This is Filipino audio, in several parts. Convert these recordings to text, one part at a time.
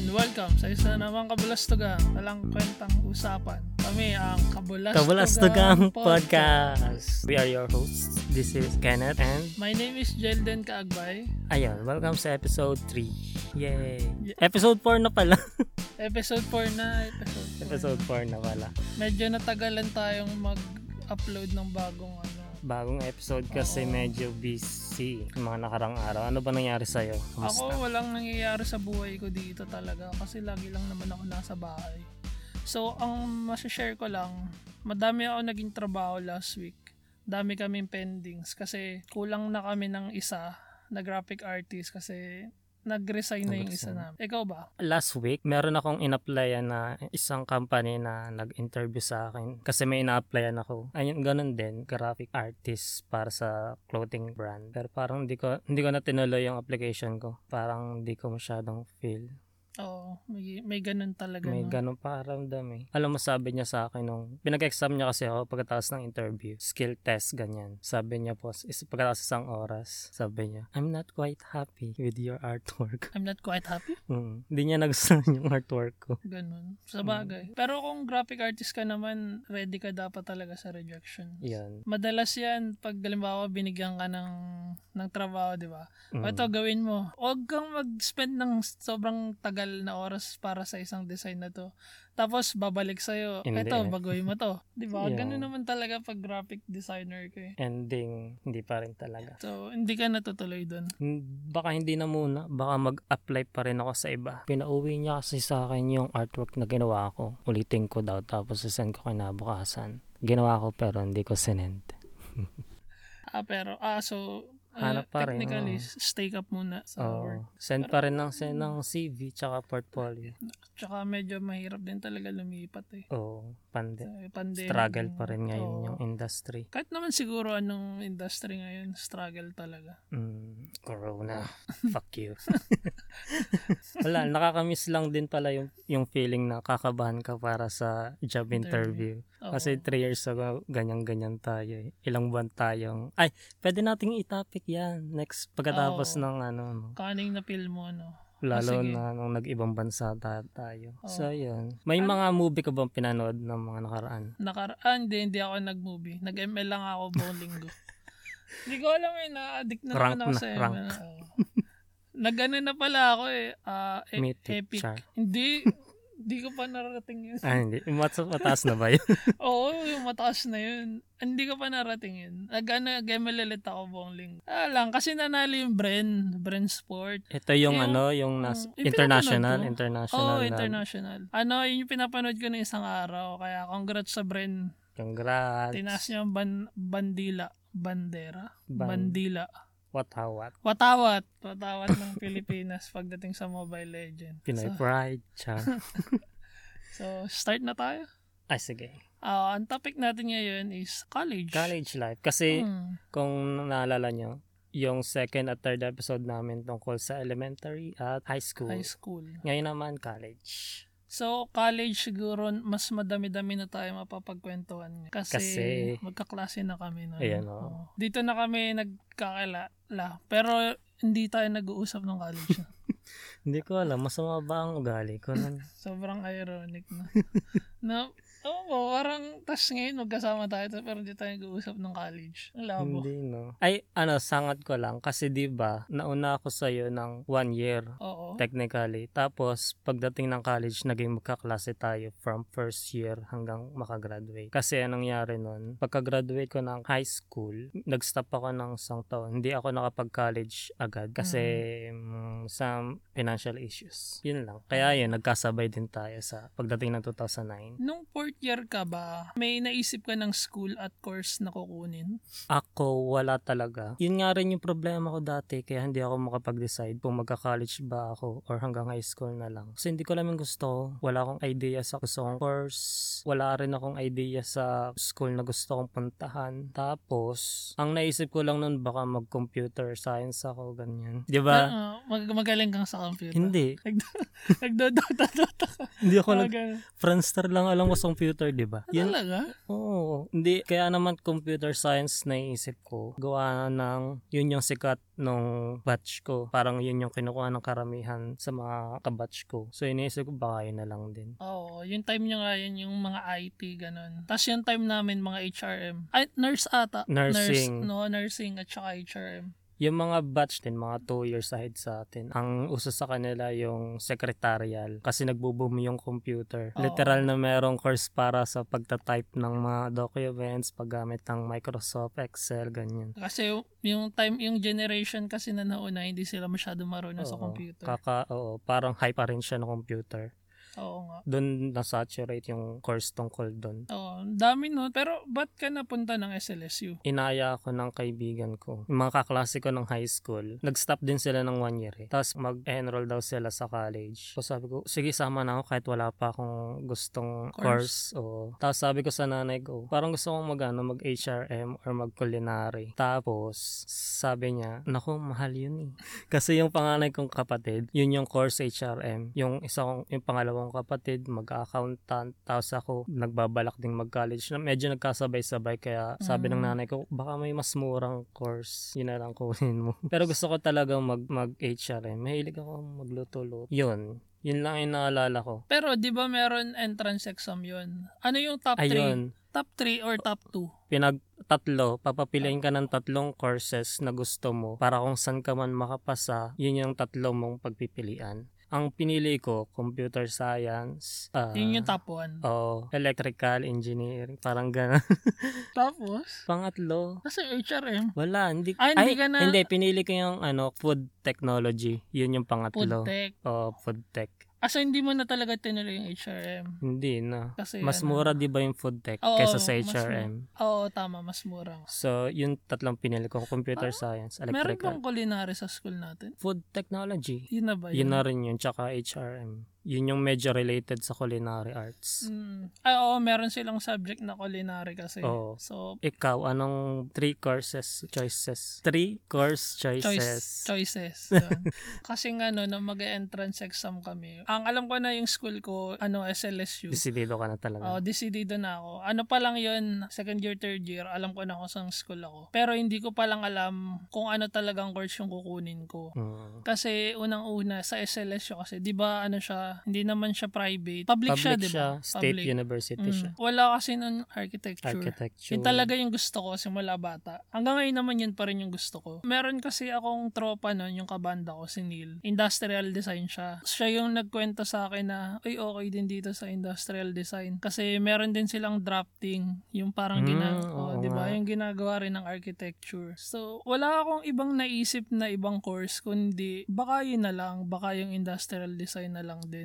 and welcome sa isa namang kabulastugang walang kwentang usapan. Kami ang Kabulastugang, Kabulastugang Podcast. We are your hosts. This is Kenneth and My name is Jelden Kaagbay. ayun, welcome sa episode 3. Yay! Yeah. Episode 4 na pala. Episode 4 na, episode 4. episode 4 na pala. Medyo natagalan tayong mag-upload ng bagong ano. Bagong episode kasi Oo. medyo busy mga nakarang araw. Ano ba nangyari sa'yo? Ako walang nangyayari sa buhay ko dito talaga kasi lagi lang naman ako nasa bahay. So, ang masashare ko lang, madami ako naging trabaho last week. Dami kaming pendings kasi kulang na kami ng isa na graphic artist kasi nag-resign na yung isa namin. Ikaw ba? Last week, meron akong in-applyan na isang company na nag-interview sa akin. Kasi may ina-applyan ako. Ayun, ganun din. Graphic artist para sa clothing brand. Pero parang hindi ko, hindi ko na tinuloy yung application ko. Parang hindi ko masyadong feel. Oo, may, may ganun talaga. May no? ganun pakiramdam eh. Alam mo, sabi niya sa akin nung pinag-exam niya kasi ako pagkatapos ng interview. Skill test, ganyan. Sabi niya po, is, pagkatapos isang oras, sabi niya, I'm not quite happy with your artwork. I'm not quite happy. Hmm. Hindi niya nagustuhan yung artwork ko. Ganun. Sa bagay. Pero kung graphic artist ka naman, ready ka dapat talaga sa rejection. Yan. Madalas yan, pag halimbawa binigyan ka ng, ng trabaho, di ba? O Mm. ito, gawin mo. Huwag kang mag-spend ng sobrang tagal na oras para sa isang design na to. Tapos, babalik sa'yo. Hindi Ito, eh. baguhin mo to. Di ba? Yeah. Ganun naman talaga pag graphic designer ka eh. Ending, hindi pa rin talaga. So, hindi ka natutuloy dun. Hmm, Baka hindi na muna. Baka mag-apply pa rin ako sa iba. Pinauwi niya kasi sa akin yung artwork na ginawa ko. Ulitin ko daw tapos send ko kinabukasan. Ginawa ko pero hindi ko sinend. Ah, pero, ah, so, Hanap pa rin, technically, oo. stay up muna sa work. Oo. Send pa rin ng send ng CV tsaka portfolio. Tsaka medyo mahirap din talaga lumipat eh. Oo, pande. Sa pandemic. Struggle pa rin ngayon Oo. yung industry. Kahit naman siguro anong industry ngayon, struggle talaga. Mm, corona. Fuck you. Wala, nakakamiss lang din pala yung, yung feeling na kakabahan ka para sa job interview. Oo. Kasi 3 years ago, ganyan-ganyan tayo eh. Ilang buwan tayong, ay, pwede nating itapik yan next pagkatapos Oo. ng ano, no? kaning na feel mo, ano. lalo sige. na nung nag-ibang bansa ta- tayo. Oo. So, yun. May mga movie ka bang pinanood ng mga nakaraan? Nakaraan, hindi, hindi ako nag-movie. Nag-ML lang ako buong linggo. Hindi ko alam eh, na-addict na Rank naman ako na, sa rank. ML. Oo. Nag-ano na pala ako eh, ah, e- Mythic epic. char. Hindi, hindi ko pa narating yun. Ah, hindi. Mas mataas na ba yun? Oo, yung mataas na yun. Hindi ko pa narating yun. Nag-ano, ML ulit ako buong linggo. Ah lang, kasi nanalo yung Bren, Bren Sport. Ito yung, Yung- ano, yung nas- yung international, international. Oo, na- international. Ano, yun yung pinapanood ko ng isang araw. Kaya congrats sa Bren. Congrats. Tinaas niya ang ban- bandila. Bandera? Ban- Bandila. What? Watawat. Watawat ng Pilipinas pagdating sa Mobile Legend. Pinoy So, Pride, char. so, start na tayo. Ay, sige. Ah, ang topic natin ngayon is college. College life. Kasi, Hmm. kung naalala nyo, yung second at third episode namin tungkol sa elementary at high school. High school. Ngayon naman, college. So, college siguro, mas madami-dami na tayo mapapagkwentuhan. Kasi, Kasi, magkaklase na kami. No? Ayan. Oo. Dito na kami nagkakilala. Pero, hindi tayo nag-uusap ng college. na. Hindi ko alam, masama ba ang ugali ko nun? Sobrang ironic na. na, oo, parang, tas ngayon magkasama tayo, pero hindi tayo nag-uusap ng college. Ang labo. Hindi, no. Ay, ano, sangat ko lang. Kasi di ba nauna ako sa'yo ng one year, Oo. technically. Tapos, pagdating ng college, naging magkaklase tayo from first year hanggang makagraduate. Kasi anong nangyari nun, pagka-graduate ko ng high school, nag-stop ako ng isang taon. Hindi ako nakapag-college agad kasi mm, some financial issues. Yun lang. Kaya yun, nagkasabay din tayo sa pagdating ng 2009. Nung fourth year ka ba, may naisip ka ng school at course na kukunin? Ako, wala talaga. Yun nga rin yung problema ko dati, kaya hindi ako makapag-decide kung magka-college ba ako or hanggang high school na lang. Kasi hindi ko alam yung gusto. Wala akong idea sa gusto kong course. Wala rin akong idea sa school na gusto kong puntahan. Tapos, ang naisip ko lang nun, baka mag-computer science ako, ganyan. Di ba? Ah, mag magaling kang sa computer. Hindi. Nagdodota-dota ka. Hindi ako nag... Friendster lang alam ko sa computer, di ba? Yun, Talaga? Oo. Hindi, kaya naman computer science naisip ko. Gawa ng, yun yung sikat nung batch ko. Parang yun yung kinukuha ng karamihan sa mga kabatch ko. So iniisip ko baka yun na lang din. Oo, yung time nyo nga yun, yung mga IT, ganun. Tapos yung time namin, mga HRM. Ay, nurse ata. Nursing. Nurse, no, nursing at saka HRM. Yung mga batch din, mga 2 years ahead sa atin. Ang uso sa kanila yung secretarial kasi nagbo-boom yung computer. Oo. Literal na merong course para sa pagta-type ng mga documents, paggamit ng Microsoft Excel, ganyan. Kasi yung time, yung generation kasi na nauna, hindi sila masyado marunong sa Oo. computer. Kaka, oo, parang high pa rin siya ng computer. Oo nga. Doon na-saturate yung course tungkol doon. Oo, dami no. Pero ba't ka napunta ng SLSU? Inaya ako ng kaibigan ko. Yung mga kaklase ko ng high school, nag-stop din sila ng one year eh. Tapos mag-enroll daw sila sa college. So sabi ko, sige sama na ako kahit wala pa akong gustong Course. course. O, tapos sabi ko sa nanay ko, parang gusto kong mag, ano, mag-HRM or mag-culinary. Tapos sabi niya, naku, mahal yun eh. Kasi yung panganay kong kapatid, yun yung course HRM. Yung isa kong, yung pangalawang kapatid, mag-accountant. Tapos ako, nagbabalak ding mag-college. Medyo nagkasabay-sabay. Kaya sabi ng Mm. nanay ko, baka may mas murang course. Yun na lang kunin mo. Pero gusto ko talaga mag, mag-HRM. Mahilig ako magluto-luto. Yun. Yun lang yung naalala ko. Pero di ba meron entrance exam yun? Ano yung top 3? Ayun. Top 3 or top 2? Pinag tatlo, papapiliin ka ng tatlong courses na gusto mo para kung saan ka man makapasa, yun yung tatlo mong pagpipilian. Ang pinili ko, computer science, ah, Yun yung top 1. oh, electrical engineering, parang gano'n. Tapos? Pangatlo, Kasi HRM. wala, hindi, Ah, hindi ka na- hindi, pinili ko yung ano, food technology, yun yung pangatlo. Food tech. Oh, food tech. Asa hindi mo na talaga tinuloy yung HRM? Hindi na. Kasi Mas ano, mura di ba yung food tech Oo, kaysa sa HRM? Oo, tama. Mas mura. So, yung tatlong pinili ko, computer Ah, science, Meron electrical. bang culinary sa school natin? Food technology. Yun na ba Yun yun? na rin yun, tsaka HRM. Yun yung medyo related sa culinary arts. Mm. Ah, oo, meron silang subject na culinary kasi. Oo. So, Ikaw, anong three courses, choices? Three course choices. choice, choices. Yun. kasi nga no, nung mag-entrance exam kami, ang alam ko na yung school ko, ano, SLSU. Desidido ka na talaga. Oh, decidido na ako. Ano pa lang yun, second year, third year, alam ko na kung saan school ako. Pero hindi ko pa lang alam kung ano talagang course yung kukunin ko. Mm. Kasi unang-una sa SLSU kasi 'di ba ano siya, hindi naman siya private. Public, siya, Public 'di siya, ba? state Public. university Mm. siya. Wala kasi nun architecture. Architecture. Yun talaga yung gusto ko simula bata. Hanggang ngayon naman yun pa rin yung gusto ko. Meron kasi akong tropa nun, yung kabanda ko, si Neil. Industrial design siya. Siya yung nagkwento sa akin na, ay okay din dito sa industrial design. Kasi meron din silang drafting, yung parang Mm, gina, oo oh, di ba? Yung ginagawa rin ng architecture. So, wala akong ibang naisip na ibang course, kundi baka yun na lang, baka yung industrial design na lang din.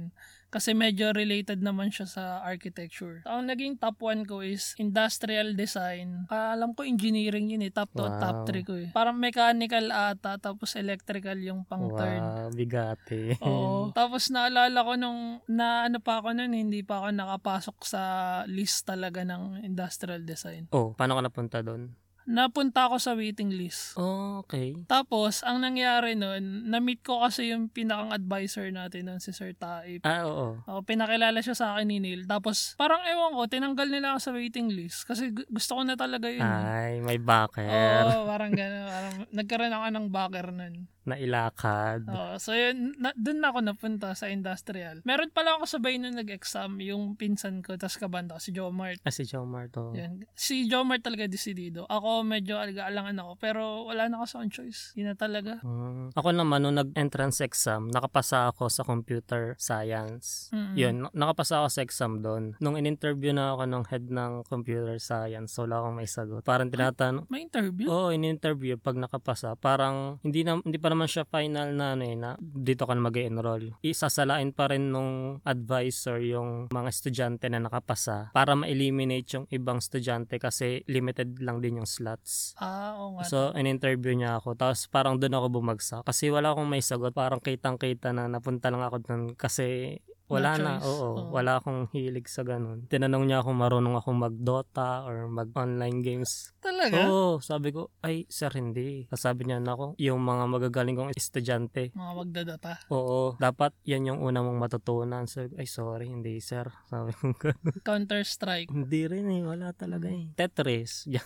Kasi medyo related naman siya sa architecture. Ang naging top 1 ko is industrial design. Ah, alam ko engineering yun eh. Top 2 Wow. top 3 ko eh. Parang mechanical ata, tapos electrical yung pang third. Wow, bigati. Oo. Tapos naalala ko nung, na ano pa ako nun, hindi pa ako nakapasok sa list talaga ng industrial design. oh, paano ka napunta doon? Napunta ako sa waiting list. Oh, okay. Tapos, ang nangyari nun, na-meet ko kasi yung pinakang advisor natin nun, si Sir Taib. Ah, oo. Oh, pinakilala siya sa akin ni Neil. Tapos, parang ewan ko, tinanggal nila ako sa waiting list. Kasi gu- gusto ko na talaga yun. eh. Ay, may backer. Oo, parang gano'n. Parang, nagkaroon ako ng backer nun. Na ilakad. Oo, so yun, na, dun na ako napunta sa industrial. Meron pala ako sabay nung nag-exam, yung pinsan ko, tas kabanda ko, si Jomart. Ah, si Joe Marto. Yan. Si Jomart talaga decidido. Ako medyo alang ako, pero wala na ako sa choice. Yun na talaga. Mm. Ako naman, nung nag-entrance exam, nakapasa ako sa computer science. Mm-mm. Yun, na- nakapasa ako sa exam doon. Nung in-interview na ako ng head ng computer science, wala akong may sagot. Parang tinatanong, May interview? Oo, in-interview pag nakapasa. Parang hindi na hindi pa naman siya final na ano eh, na dito ka na mag-enroll. Isasalain pa rin nung advisor yung mga estudyante na nakapasa para ma-eliminate yung ibang estudyante kasi limited lang din yung slots. Ah, oo nga. So, in-interview niya ako. Tapos, parang doon ako bumagsak. Kasi wala akong may sagot. Parang kitang-kita na napunta lang ako doon kasi wala No na, choice. oo. Oo. Wala akong hilig sa ganun. Tinanong niya kung marunong akong mag-Dota or mag-online games. Talaga? Oo, sabi ko, ay, sir, hindi. Sabi niya na ako, yung mga magagaling kong estudyante. Mga magdadata. Oo, dapat yan yung una mong matutunan. So, ay, sorry, hindi, sir. Sabi ko, ganun. Counter-Strike. hindi rin eh, wala talaga eh. Tetris, yan,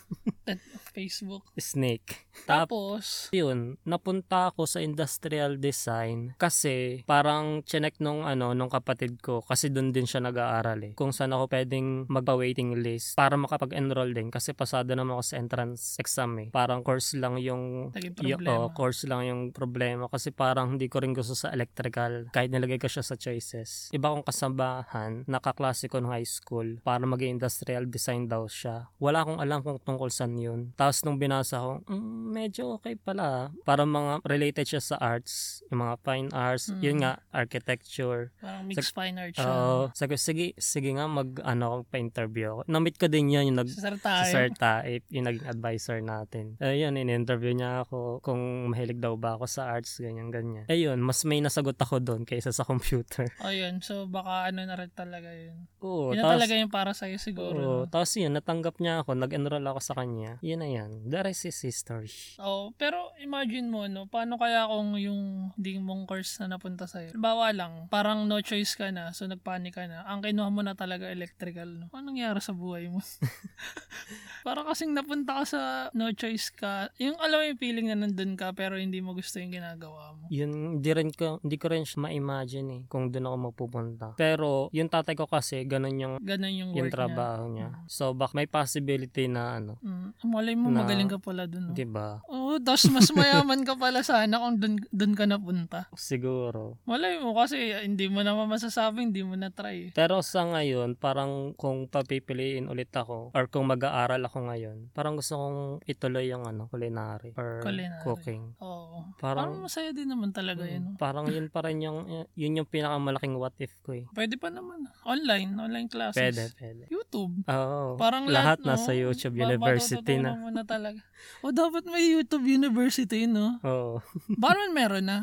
Facebook. Snake. Tapos, Tapos, yun, napunta ako sa industrial design kasi parang chinek nung ano nung kapatid ko kasi doon din siya nag-aaral eh. Kung saan ako pwedeng magpa-waiting list para makapag-enroll din kasi pasado naman ako sa entrance exam eh. Parang course lang yung naging y- problema. oh, course lang yung problema kasi parang hindi ko rin gusto sa electrical kahit nilagay ko siya sa choices. Iba kong kasambahan, nakaklase ko nung high school para mag industrial design daw siya. Wala akong alam kung tungkol saan yun. Tapos nung binasa ko, mm, medyo okay pala. Para mga related siya sa arts, yung mga fine arts, Mm. yun nga, architecture. Parang mixed fine art siya. Oo. sabi ko, sige, sige nga, mag, ano, pa-interview ako. Namit ko din yun, yung nag, sa si tayo. Sir Taip, yung naging advisor natin. Ayun, in-interview niya ako kung mahilig daw ba ako sa arts, ganyan, ganyan. Ayun, mas may nasagot ako doon kaysa sa computer. O yun, so baka ano na rin talaga yun. Oo, yun na tapos, talaga yung para sa'yo siguro. oo, no? tapos yun, natanggap niya ako, nag-enroll ako sa kanya. Yun na yan. The rest is history. Oh, pero imagine mo no, paano kaya kung yung hindi mong course na napunta sa iyo. Bawa lang, parang no choice ka na, so nagpanik ka na. Ang kinuha mo na talaga electrical, no. Anong nangyari sa buhay mo? parang kasing napunta ka sa no choice ka. Yung alam mo yung feeling na nandun ka pero hindi mo gusto yung ginagawa mo. Yun, hindi rin ko, hindi ko rin ma-imagine eh, kung doon ako mapupunta. Pero, yung tatay ko kasi, ganun yung, Ganon yung yung trabaho niya. So, bak may possibility na ano, niya. Mm, malay mo Na- magaling ka pala dun. No? 'di ba? Oo, tapos mas mayaman ka pala sana kung dun, dun ka napunta. Siguro. Malay mo kasi hindi mo naman masasabi, hindi mo na try. Pero sa ngayon, parang kung papipiliin ulit ako or kung mag-aaral ako ngayon, parang gusto kong ituloy yung ano, culinary or Culinary. cooking. Oo. Parang, Parang masaya din naman talaga mm, yun. no? parang yun pa rin yung yun yung pinakamalaking what if ko eh. Pwede pa naman. Online, online classes. Pwede, pwede. YouTube. Oo. Parang lahat, lahat, no? nasa YouTube University na. mo na talaga. O dapat may YouTube University, no? Oo. Baka naman meron na.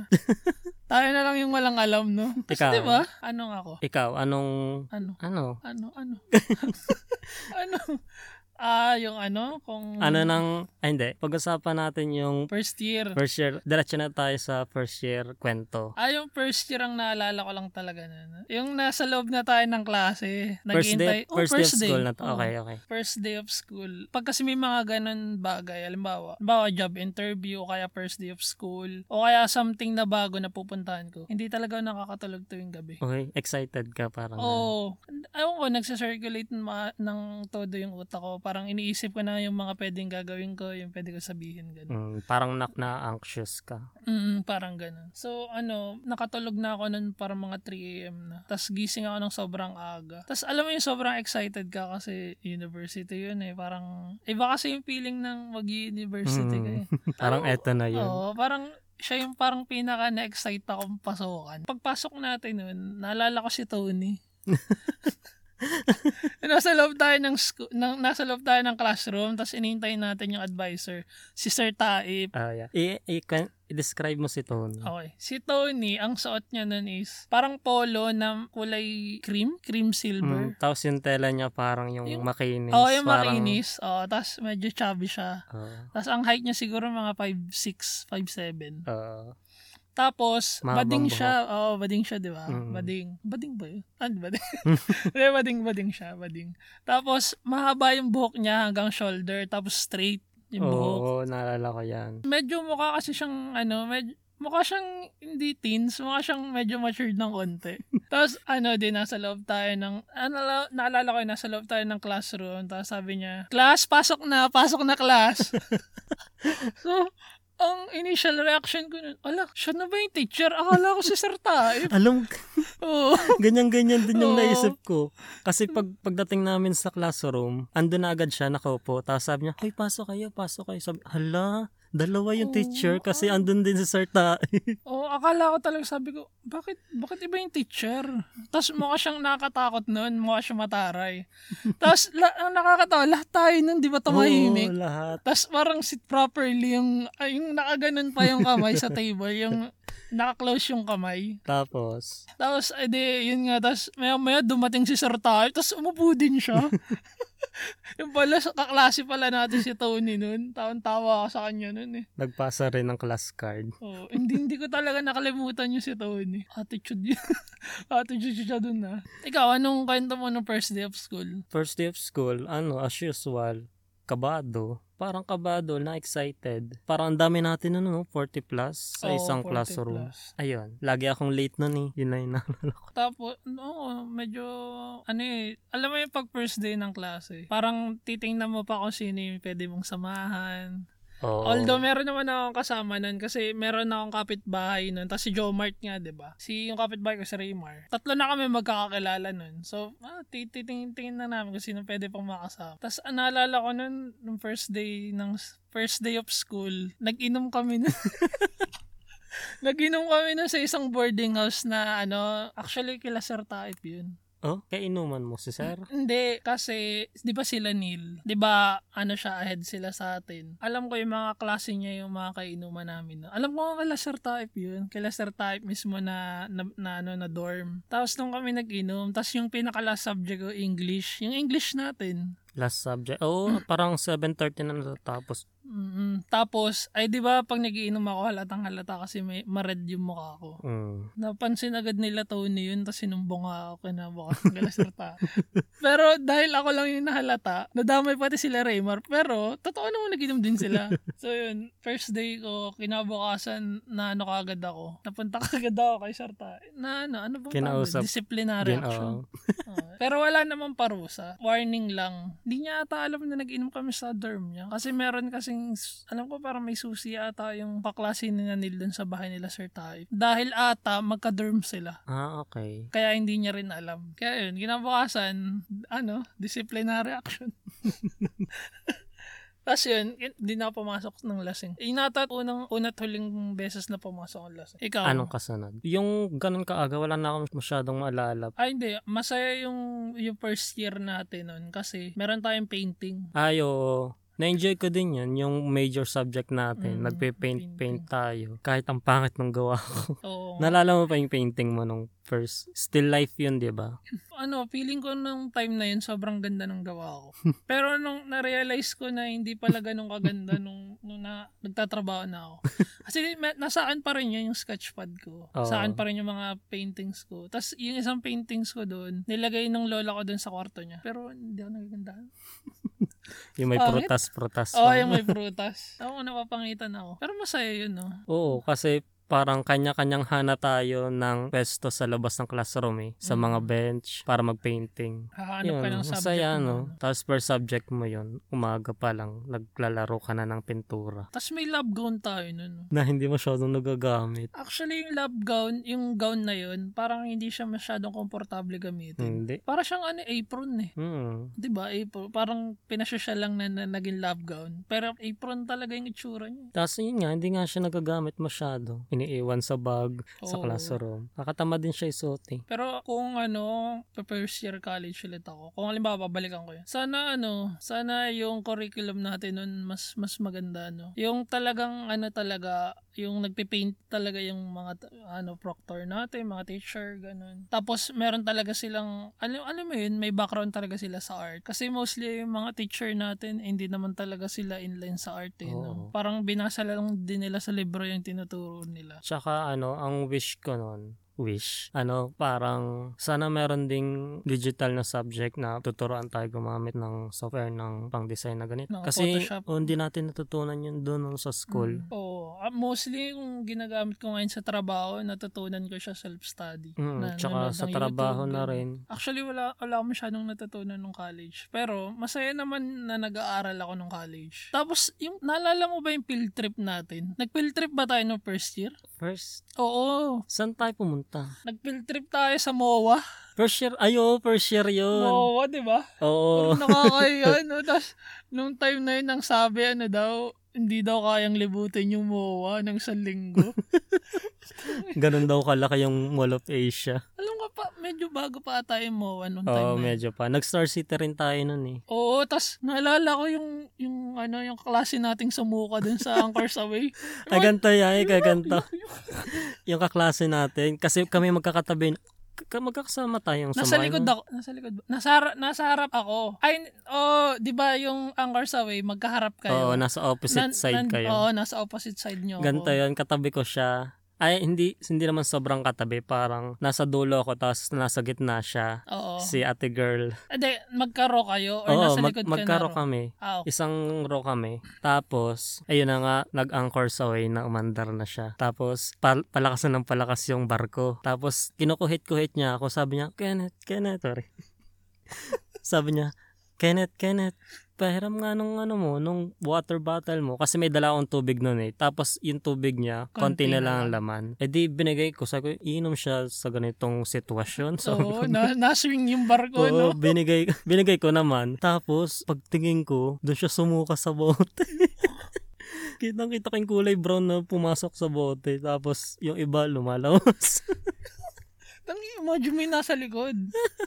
Tayo na lang yung walang alam, no? Kasi Ikaw. diba? Anong ako? Ikaw, anong Ano? ano? Ano? Ano? ano? Ah, yung ano? Kung... Ano nang ay hindi, pag-usapan natin yung First year. first year. Diretso na tayo sa first year kwento. Ah, yung first year ang naalala ko lang talaga na. Yung nasa loob na tayo ng klase. First day, Oh, first, day of school na to. Okay, okay. first day of school. Pag kasi may mga ganun bagay, halimbawa, halimbawa job interview, o kaya first day of school, o kaya something na bago na pupuntahan ko, hindi talaga nakakatulog tuwing gabi. Okay, excited ka parang. Oo. Oh, ewan ko, nagsisirculate ma- ng todo yung utak ko. Parang iniisip ko na yung mga pwedeng gagawin ko, yung pwede ko sabihin, ganun. Mm, parang nak na anxious ka. Mm, parang ganun. So, ano, nakatulog na ako nun para mga 3 a.m. na. Tapos gising ako ng sobrang aga. Tapos alam mo yung sobrang excited ka kasi university yun eh. Parang, iba kasi yung feeling ng mag-university ka Mm. eh. Parang Oo. eto na yun. Oo, parang siya yung parang pinaka na-excite akong pasukan. Pagpasok natin nun, naalala ko si Tony. nasa loob tayo ng, sco- ng nasa loob tayo ng classroom tapos inintay natin yung advisor si Sir Taib Ah, yeah. I, i, kan- i-describe mo si Tony. Okay. Si Tony, ang suot niya nun is parang polo na kulay cream, cream silver. Mm, tapos yung tela niya parang yung, Yung- makinis. Oo, yung parang, makinis. Oo, tapos medyo chubby siya. Oo. Tapos ang height niya siguro mga 5'6", 5'7". Oo. Tapos, Mahabang bading siya. Oo, bading siya, di ba? Mm. Bading. Bading ba yun? Ano, bading? Bading, bading siya, bading. Tapos, mahaba yung buhok niya hanggang shoulder, tapos straight yung buhok. Oo, naalala ko yan. Medyo mukha kasi siyang, ano, medyo, mukha siyang hindi teens, mukha siyang medyo matured ng konti. tapos, ano din, nasa loob tayo ng, ano, naalala ko yun, nasa loob tayo ng classroom, tapos sabi niya, class, pasok na, pasok na class. so, ang initial reaction ko nun, ala, siya na ba yung teacher? Akala ko si Sir Taib. Alam, Oo. ganyan-ganyan din yung Oo. naisip ko. Kasi pag pagdating namin sa classroom, andun na agad siya nakaupo. Tapos sabi niya, Hoy, pasok kayo, pasok kayo. Sabi, hala, dalawa yung Oo, teacher kasi ah. andun din si Sir Ta. Oo, akala ko talaga sabi ko, bakit, bakit iba yung teacher? Tapos mukha siyang nakakatakot nun, mukha siyang mataray. Tapos, la, ang nakakatawa, lahat tayo nun, di ba tumahimik? Oo, lahat. Tapos parang sit properly yung, ay, yung nakaganon pa yung kamay sa table, yung naka-close yung kamay. Tapos, Tapos, edi, yun nga, tapos maya maya dumating si Sir Tayo, tapos umupo din siya. yung pala, kaklase pala natin si Tony nun. Tawan-tawa ako sa kanya nun eh. nagpasa rin ng class card. Oh, hindi, hindi ko talaga nakalimutan yung si Tony. Attitude yun. Attitude siya dun ah. Ikaw, anong kwento mo nung first day of school? First day of school, ano, as usual, kabado. Parang kabado, na excited. Parang ang dami natin ano, no? 40 plus sa Oo, isang 40 classroom. plus. Ayun, lagi akong late nun eh. Yun na yung naalala ko. Tapos, no, medyo, ano eh, alam mo yung pag first day ng klase, parang titingnan mo pa kung sino yung pwede mong samahan. Oo. Although meron naman akong kasama nun kasi meron akong kapitbahay nun. Tapos si Joe Mart nga, di ba? Si yung kapitbahay ko si Raymar. Tatlo na kami magkakakilala nun. So, ah, titingin na namin kung sino pwede pang makasama. Tapos ah, naalala ko nun, nung first day ng first day of school, nag-inom kami nun. Nag-inom kami nun sa isang boarding house na ano, actually kila Sir Taip yun. Oh, kaya inuman mo si sir? Hindi, kasi, di ba sila Neil? Di ba, ano siya, ahead sila sa atin. Alam ko yung mga klase niya, yung mga kainuman namin. no? Alam ko nga kala Sir Type yun. Kala Sir Type mismo na, na, na, ano, na dorm. Tapos nung kami nag-inom, tapos yung pinaka-last subject ko, English. Yung English natin. Last subject. Oh, parang 7.30 na natatapos. Mm Tapos, ay di ba pag nagiinom ako, halatang halata kasi may ma-red yung mukha ko. Mm. Napansin agad nila Tony yun, tapos sinumbong nga ako kinabukas ng galaserta. pero dahil ako lang yung nahalata, nadamay pati sila Raymar, pero totoo naman naginom din sila. so yun, first day ko, kinabukasan na ano kagad ako. Napunta kagad ako kay Sarta. Na ano, ano bang Kinausap. tawag? Disciplinary Gin, action. oo. Oo. pero wala namang parusa. Warning lang. Hindi niya ata alam na nag-inom kami sa dorm niya. Kasi meron kasing, alam ko parang may susi ata yung paklase ni Nanil dun sa bahay nila Sir Taib. Dahil ata magka-dorm sila. Ah, okay. Kaya hindi niya rin alam. Kaya yun, kinabukasan, ano, disciplinary action. Tapos yun, hindi na pumasok ng lasing. Inata unang unat huling beses na pumasok ang lasing. Ikaw? Anong kasunod? Yung ganun kaaga, wala na akong masyadong maalala. Ay, hindi. Masaya yung, yung first year natin nun kasi meron tayong painting. Ayo, na-enjoy ko din yun, yung major subject natin. Mm, Nagpe-paint-paint tayo. Kahit ang pangit ng gawa ko. Oo. Nalala mo pa yung painting mo nung first? Still life yun, di ba? ano, feeling ko nung time na yun, sobrang ganda ng gawa ko. Pero nung na-realize ko na hindi pala ganun kaganda nung, nung na, nagtatrabaho na ako. Kasi nasaan pa rin yun yung sketchpad ko. Oo. Saan pa rin yung mga paintings ko. Tapos yung isang paintings ko doon, nilagay ng lola ko doon sa kwarto niya. Pero hindi ako nagagandahan. Yung may prutas-prutas. Oo, oh, pa. yung may prutas. Ako, napapangitan ako. Pero masaya yun, no? Oo, kasi parang kanya-kanyang hana tayo ng pesto sa labas ng classroom eh. Sa Mm. mga bench para mag-painting. Hahanap Yun, ka ng subject. masaya mo, no. Tapos per subject mo yun, umaga pa lang, naglalaro ka na ng pintura. Tapos may lab gown tayo nun. no? Na hindi masyadong nagagamit. Actually, yung lab gown, yung gown na yun, parang hindi siya masyadong komportable gamitin. Hindi. Para siyang ano, apron eh. 'Di ba? Apron. Parang pinasya siya lang na, na naging lab gown. Pero apron talaga yung itsura niya. Tapos yun nga, hindi nga siya nagagamit masyado. Iniiwan sa bag, sa Oo. classroom. Nakatama din siya isuot eh. Pero kung ano, first year college ulit ako. Kung halimbawa, babalikan ko yun. Sana ano, sana yung curriculum natin nun mas mas maganda no. Yung talagang ano talaga, yung nagpe-paint talaga yung mga ano proctor natin, mga teacher ganun. Tapos meron talaga silang ano ano mo yun, may background talaga sila sa art. Kasi mostly yung mga teacher natin hindi naman talaga sila inline sa art eh, no? Oo. Parang binasa lang din nila sa libro yung tinuturo nila. Tsaka ano, ang wish ko nun, wish, ano, parang sana meron ding digital na subject na tuturuan tayo gumamit ng software ng pang-design na ganito. Ng Kasi Photoshop. oh, hindi natin natutunan yun doon sa school. Mm. Oo. Ah, mostly yung ginagamit ko ngayon sa trabaho, natutunan ko siya self-study. Mm, Na- tsaka sa trabaho YouTube, na rin. Actually, wala, wala akong masyadong natutunan nung college. Pero, masaya naman na nag-aaral ako nung college. Tapos, yung, naalala mo ba yung field trip natin? Nag-field trip ba tayo nung first year? First, Oo. saan tayo pumunta? Nag-field trip tayo sa MOA. First year, ayo, first year yun. MOA, di ba? Oo. Nakakaya, no? Tapos, nung time na yun, ang sabi, ano daw, hindi daw kayang libutin yung MOA ng isang linggo. Ganun daw kalaki yung Mall of Asia. Alam ka pa, medyo bago pa ata yung MOA nung time Oo, medyo pa. Nag-Star City rin tayo nun eh. Oo, tas naalala ko yung yung ano yung klase nating sumuka dun sa Anchors Away. Ay, ganito yan, eh, kaganto. yung kaklase natin. Kasi kami magkakatabi. Magkakasama tayong Nasa sumakay likod ako. Nasa likod? Nasa, nasa harap ako. Ay, oh, di ba yung Anchors Away, magkaharap kayo? Oo, nasa opposite Nan- side nan- kayo. Oo, nasa opposite side nyo. Ganito ako. yun, katabi ko siya. Ay, hindi hindi naman sobrang katabi. Parang nasa dulo ako, tapos nasa gitna siya. Oo. Si ate girl. Hindi, magka-row kayo or Oo, nasa mag, likod ka magkaro row? kami. Ah, okay. Isang row kami. Tapos, ayun na nga, nag-anchor sa way na umandar na siya. Tapos, pal- palakas na ng palakas yung barko. Tapos, kinukuhit-kuhit niya ako. Sabi niya, Kenneth, Kenneth, sorry. Sabi niya, Kenneth, Kenneth, pahiram nga nung ano mo, nung water bottle mo. Kasi may dala akong tubig nun eh. Tapos, yung tubig niya, konti, Konti na lang ang laman. Eh di, binigay ko. Sabi ko, iinom siya sa ganitong sitwasyon. So, Oo, na, na-swing yung barko, Oo, no? binigay, binigay ko naman. Tapos, pagtingin ko, doon siya sumuka sa bote. Kitang kita ko yung kulay brown na pumasok sa bote. Tapos, yung iba lumalawas. Tangi, imagine mo yung nasa likod.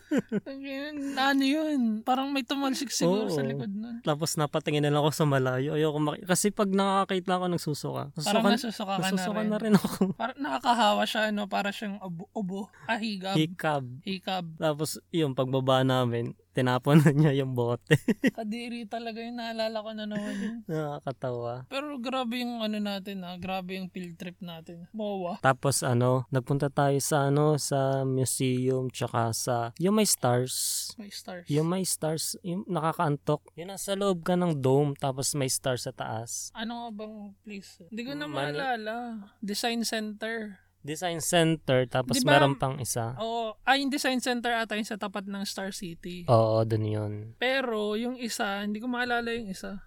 Tangi, ano yun? Parang may tumalsik siguro Oo. sa likod nun. Tapos, napatingin na lang ako sa malayo. Ayoko maki- Kasi pag nakakita ako, nagsusuka. Parang Nasusuka, nasusuka ka na nasusuka rin. na rin ako. Parang nakakahawa siya, no? Para siyang ubo, ubo. Ah, higab. Hikab. Hikab. Tapos, yung pagbaba namin, tinapon na niya yung bote. Kadiri talaga yun. Naalala ko na naman yun. Nakakatawa. Pero grabe yung ano natin, ha? Grabe yung field trip natin. Mowa. Tapos ano, nagpunta tayo sa ano, sa museum, tsaka sa, yung may stars. May stars. Yung may stars, yung nakakaantok. Yung nasa loob ka ng dome, tapos may stars sa taas. Ano nga bang place? Hindi ko na Man- maalala. Design Center. Design Center, tapos Di ba- meron pang isa. Oo. ay, yung Design Center ata yung sa tapat ng Star City. Oo, dun yun. Pero yung isa, hindi ko maalala yung isa.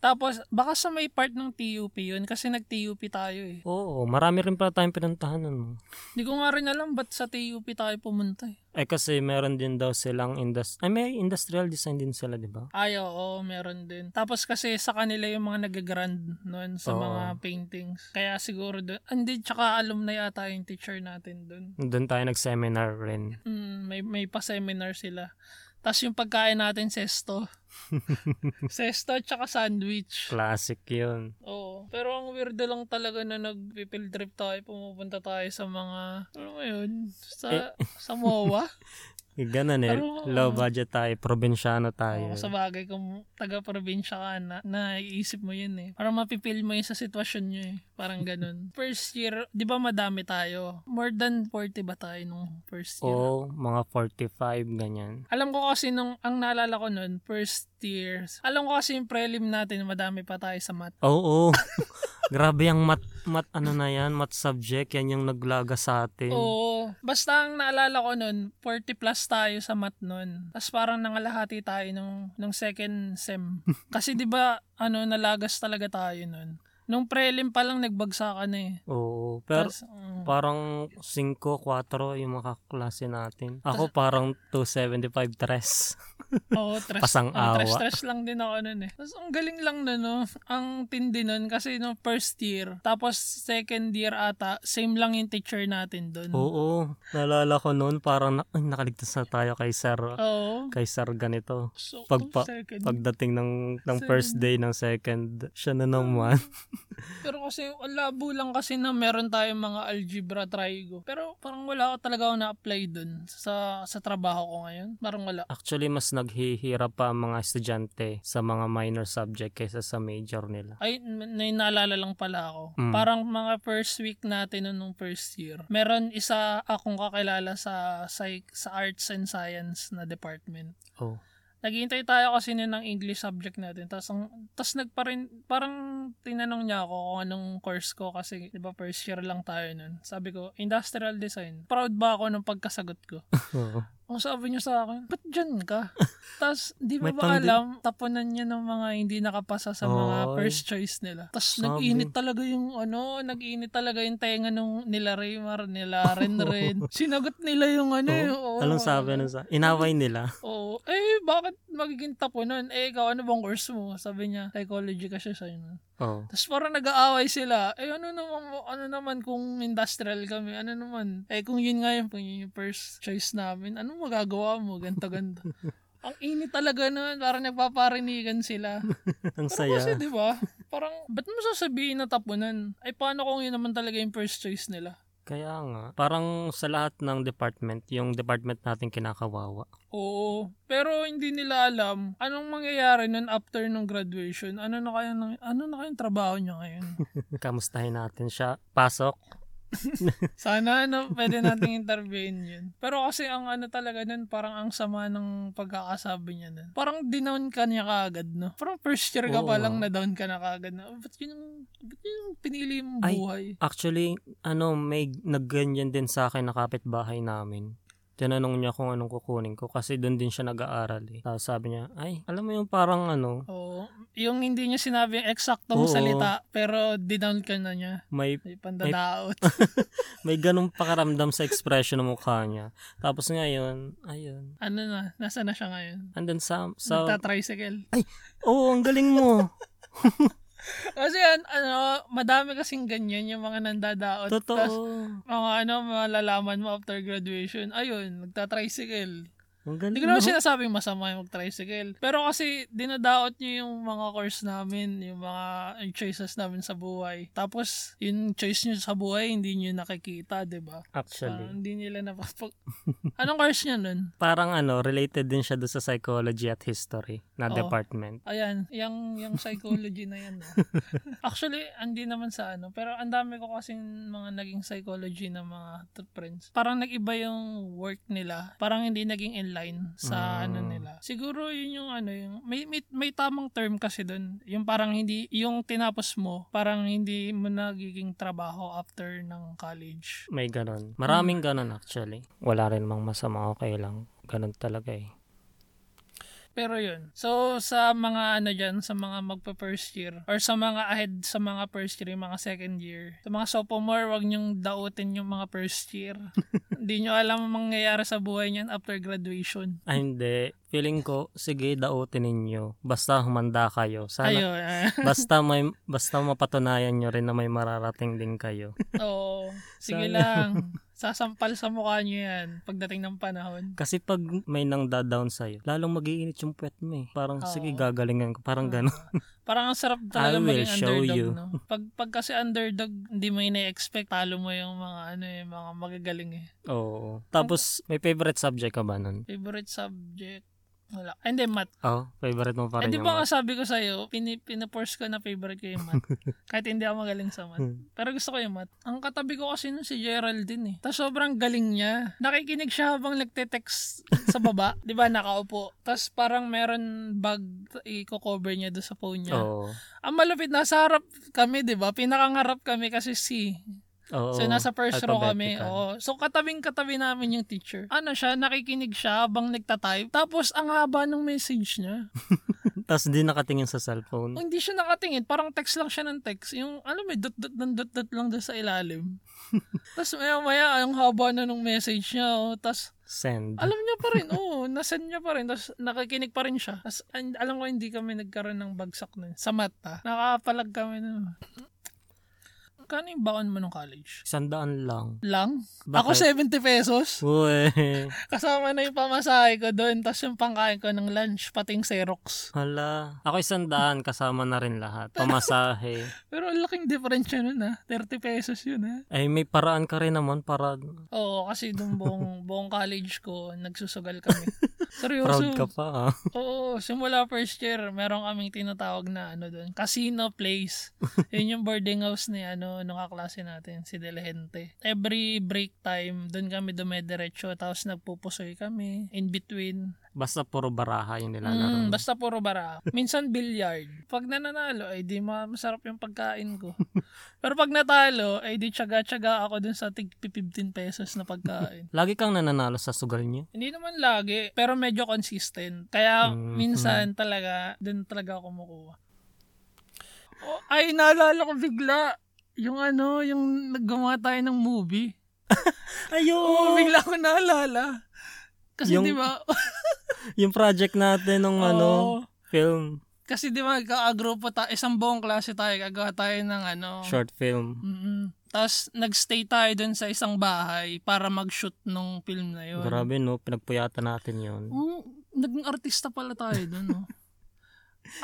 Tapos, baka sa may part ng TUP yun kasi nag-TUP tayo eh. Oo, marami rin pala tayong pinuntahan nun. Hindi ko nga rin alam ba't sa TUP tayo pumunta eh. Eh kasi meron din daw silang indus ay may industrial design din sila, di ba? Ay, oo, meron din. Tapos kasi sa kanila yung mga nag-grand noon sa Oo. mga paintings. Kaya siguro doon. Hindi, tsaka alumni ata yung teacher natin doon. Doon tayo nag-seminar rin. Mm, may, may pa-seminar sila. Tapos yung pagkain natin, sesto. sesto tsaka sandwich. Classic yun. Oo. Pero ang weirdo lang talaga na nag-field trip tayo, pumupunta tayo sa mga, ano mo yun, sa, sa MOA. Ganun eh. Pero, Low budget tayo, probinsyano tayo. Oo, sa bagay, kung taga-probinsya ka na, naiisip mo yun eh. Parang mapipil mo yun sa sitwasyon nyo eh. Parang ganun. First year, di ba madami tayo? More than 40 ba tayo nung first year? Oo, mga 45, ganyan. Alam ko kasi nung, ang naalala ko nun, first year, alam ko kasi yung prelim natin, madami pa tayo sa math. Oo. Grabe yung mat, mat, ano na yan, mat subject, yan yung naglaga sa atin. Oo. Basta ang naalala ko nun, 40 plus tayo sa math nun. Tapos parang nangalahati tayo nung, nung second sem. Kasi di ba ano, nalagas talaga tayo nun. Nung prelim pa lang nagbagsakan na eh. Oo. Pero Tas, mm, parang 5, 4 yung mga kaklase natin. Ako parang 275 tres. Oo, stress. Pasang oh, awa. Stress, stress lang din ako nun eh. Tapos ang galing lang na no. Ang tindi nun kasi no first year. Tapos second year ata, same lang yung teacher natin dun. Oo. Naalala ko noon, parang na, ay, nakaligtas na tayo kay sir. Oo. Kay sir ganito. So, Pagpa- second. Pagdating ng, ng Second. first day ng second, siya na naman. Pero kasi ang labo lang kasi na meron tayong mga algebra trigo. Pero parang wala ako talaga ako na-apply dun sa sa trabaho ko ngayon. Parang wala. Actually, mas naghihirap pa ang mga estudyante sa mga minor subject kaysa sa major nila. Ay, may naalala lang pala ako. Mm. Parang mga first week natin nun nung first year. Meron isa akong kakilala sa psych, sa arts and science na department. Oh. Naghihintay tayo kasi nun ng English subject natin. Tapos, ang, tapos nagparin, parang tinanong niya ako kung anong course ko kasi, di ba, first year lang tayo nun. Sabi ko, industrial design. Proud ba ako ng pagkasagot ko? Ang sabi niya sa akin, ba't dyan ka? Tapos, di mo ba pangdi- alam, tapunan niya ng mga hindi nakapasa sa mga Oy. first choice nila. Tapos, nag-init talaga yung, ano, nag-init talaga yung tenga nung nila Raymar, nila Ren Ren. Sinagot nila yung, ano, Oo. yung, oo, Anong sabi ano. sa? Inaway nila. Oo. Eh, bakit magiging tapunan? Eh, ikaw, ano bang course mo? Sabi niya, psychology kasi siya yun. Oh. Tapos parang nag-aaway sila. Eh ano naman, ano naman kung industrial kami? Ano naman? Eh kung yun nga yung, kung yun yung first choice namin, ano magagawa mo? Ganto-ganto. Ang init talaga nun. Parang nagpaparinigan sila. Ang Pero kasi saya. di ba parang, ba't mo sasabihin na tapunan? Ay paano kung yun naman talaga yung first choice nila? Kaya nga. Parang sa lahat ng department, yung department natin kinakawawa. Oo. Pero hindi nila alam anong mangyayari nun after ng graduation. Ano na kaya ng, ano na kayang trabaho niya ngayon? Kamustahin natin siya. Pasok. Sana ano, pwede nating interviewin yun. Pero kasi ang ano talaga nun, parang ang sama ng pagkakasabi niya nun. Parang dinown ka niya kaagad, no? Parang first year ka Oo pa lang na down ka na kaagad na, ba't yun yung, ba't yun yung pinili mong Ay. buhay? Actually, ano, may nagganyan din sa akin na kapitbahay namin. Tinanong niya kung anong kukunin ko kasi doon din siya nag-aaral eh. Tapos sabi niya, ay, alam mo yung parang ano, Oo. Yung hindi niya sinabi yung eksaktong Oo. salita, pero dinown ka na niya. may May pandadaot. may ganong pakaramdam sa expression ng mukha niya. Tapos ngayon, ayun, ano na, nasa na siya ngayon? andun sa, sa, Nagta-tricycle. oo, ang galing mo. Kasi an- ano, madami kasing ganyan yung mga nandadaot. Tas, Totoo. mga ano, malalaman mo after graduation, ayun, nagta-tricycle. Ang Hindi ko naman mo. sinasabing masama yung mag-tricycle. Pero kasi, dinadaot nyo yung mga course namin, yung mga choices namin sa buhay. Tapos, yung choice nyo sa buhay, hindi nyo nakikita, di ba? Actually. Ah, hindi nila napapag... Anong course nyo nun? Parang ano, related din siya doon sa psychology at history na Oo. department. Ayan, yung, yung psychology na yan. no? Actually, hindi naman sa ano. Pero ang dami ko kasing mga naging psychology na mga friends. Parang nag-iba yung work nila. Parang hindi naging in line sa Mm. ano nila. Siguro yun yung ano, yung, may, may, may tamang term kasi doon. Yung parang hindi, yung tinapos mo, parang hindi mo nagiging trabaho after ng college. May ganon. Hmm. Maraming ganon actually. Wala rin mang masama, okay lang. Ganon talaga eh. Pero yun. So, sa mga ano dyan, sa mga magpa first year, or sa mga ahead sa mga first year, yung mga second year, sa mga sophomore, wag nyong dautin yung mga first year. Hindi nyo alam ang mangyayari sa buhay niyan after graduation. Ay, hindi. Feeling ko, sige, dautin ninyo. Basta humanda kayo. Sana, Ayun. ah. basta may, basta mapatunayan nyo rin na may mararating din kayo. Oo. Sige Sana. lang. Sasampal sa mukha nyo yan pagdating ng panahon. Kasi pag may nang down sa'yo, lalong mag-iinit yung puwet mo eh. Parang, Oo. sige, gagalingan ko. Parang ganon. Parang ang sarap talaga I will maging show underdog, you. no? Pag, pag kasi underdog, hindi mo ina-expect, talo mo yung mga, ano eh, mga magagaling eh. Oo. Tapos, may favorite subject ka ba nun? Favorite subject? Wala. Hindi, math. Oh, favorite mo pa Eh, rin di yung ba sabi ko sa'yo, pini, pinaforce ko na favorite ko yung math. Kahit hindi ako magaling sa math. Hmm. Pero gusto ko yung math. Ang katabi ko kasi nun si Geraldine eh. Tapos sobrang galing niya. Nakikinig siya habang nagte-text sa baba. di ba, nakaupo. Tapos parang meron bag i-cover niya doon sa phone niya. Oo. Ang malupit, nasa harap kami, di ba? Pinakangarap kami kasi si Oo. So, nasa first row kami. Oo. So, katabing-katabi namin yung teacher. Ano siya, nakikinig siya habang nagtatype. Tapos, ang haba ng message niya. Tapos di nakatingin sa cellphone. Oh, hindi siya nakatingin. Parang text lang siya ng text. Yung, ano, may dot-dot ng dot-dot lang doon sa ilalim. Tapos, maya-maya, ang haba na ng message niya. Oh. Tapos, Send. alam niya pa rin. Oo, nasend niya pa rin. Tapos, nakikinig pa rin siya. Tapos, alam ko, hindi kami nagkaroon ng bagsak nun. Sa mata. Nakapalag kami nun. Kano yung baon mo nung college? Sandaan lang. Lang? Bakit? Ako 70 pesos. Uwe. Kasama na yung pamasahe ko doon. Tapos yung pangkain ko ng lunch, pating Xerox. Hala. Ako isandaan, kasama na rin lahat. Pamasahe. Pero ang laking difference yun ha. 30 pesos yun ha. Ay, may paraan ka rin naman para Oo, kasi doon buong, buong college ko, nagsusugal kami. Seryoso. proud ka pa. ah. Oo, simula first year, meron kaming tinatawag na ano doon, casino place. Yun yung boarding house ni ano, nung kaklase natin, si Delehente. Every break time, doon kami dumediretso, tapos nagpupusoy kami, in between. Basta puro baraha yung nilalaro. Mm, basta puro bara. Minsan billiard. Pag nananalo, ay di ma- masarap yung pagkain ko. Pero pag natalo, ay di tsaga-tsaga ako dun sa tig 15 pesos na pagkain. Lagi kang nananalo sa sugal niyo. Hindi naman lagi, pero medyo consistent. Kaya Mhm. minsan talaga, dun talaga ako kumukuha. Oh, ay, naalala ko bigla. Yung ano, yung naggawa tayo ng movie. Ayun! Oo, bigla ko naalala. Kasi Yung- di ba? yung project natin ng ano, film. Kasi di ba, kagrupo tayo, isang buong klase tayo, gagawa tayo ng ano. Short film. Mm-mm. Tapos, nagstay tayo dun sa isang bahay para mag-shoot nung film na yun. Grabe no, pinagpuyatan natin yun. Oo, naging artista pala tayo dun, no?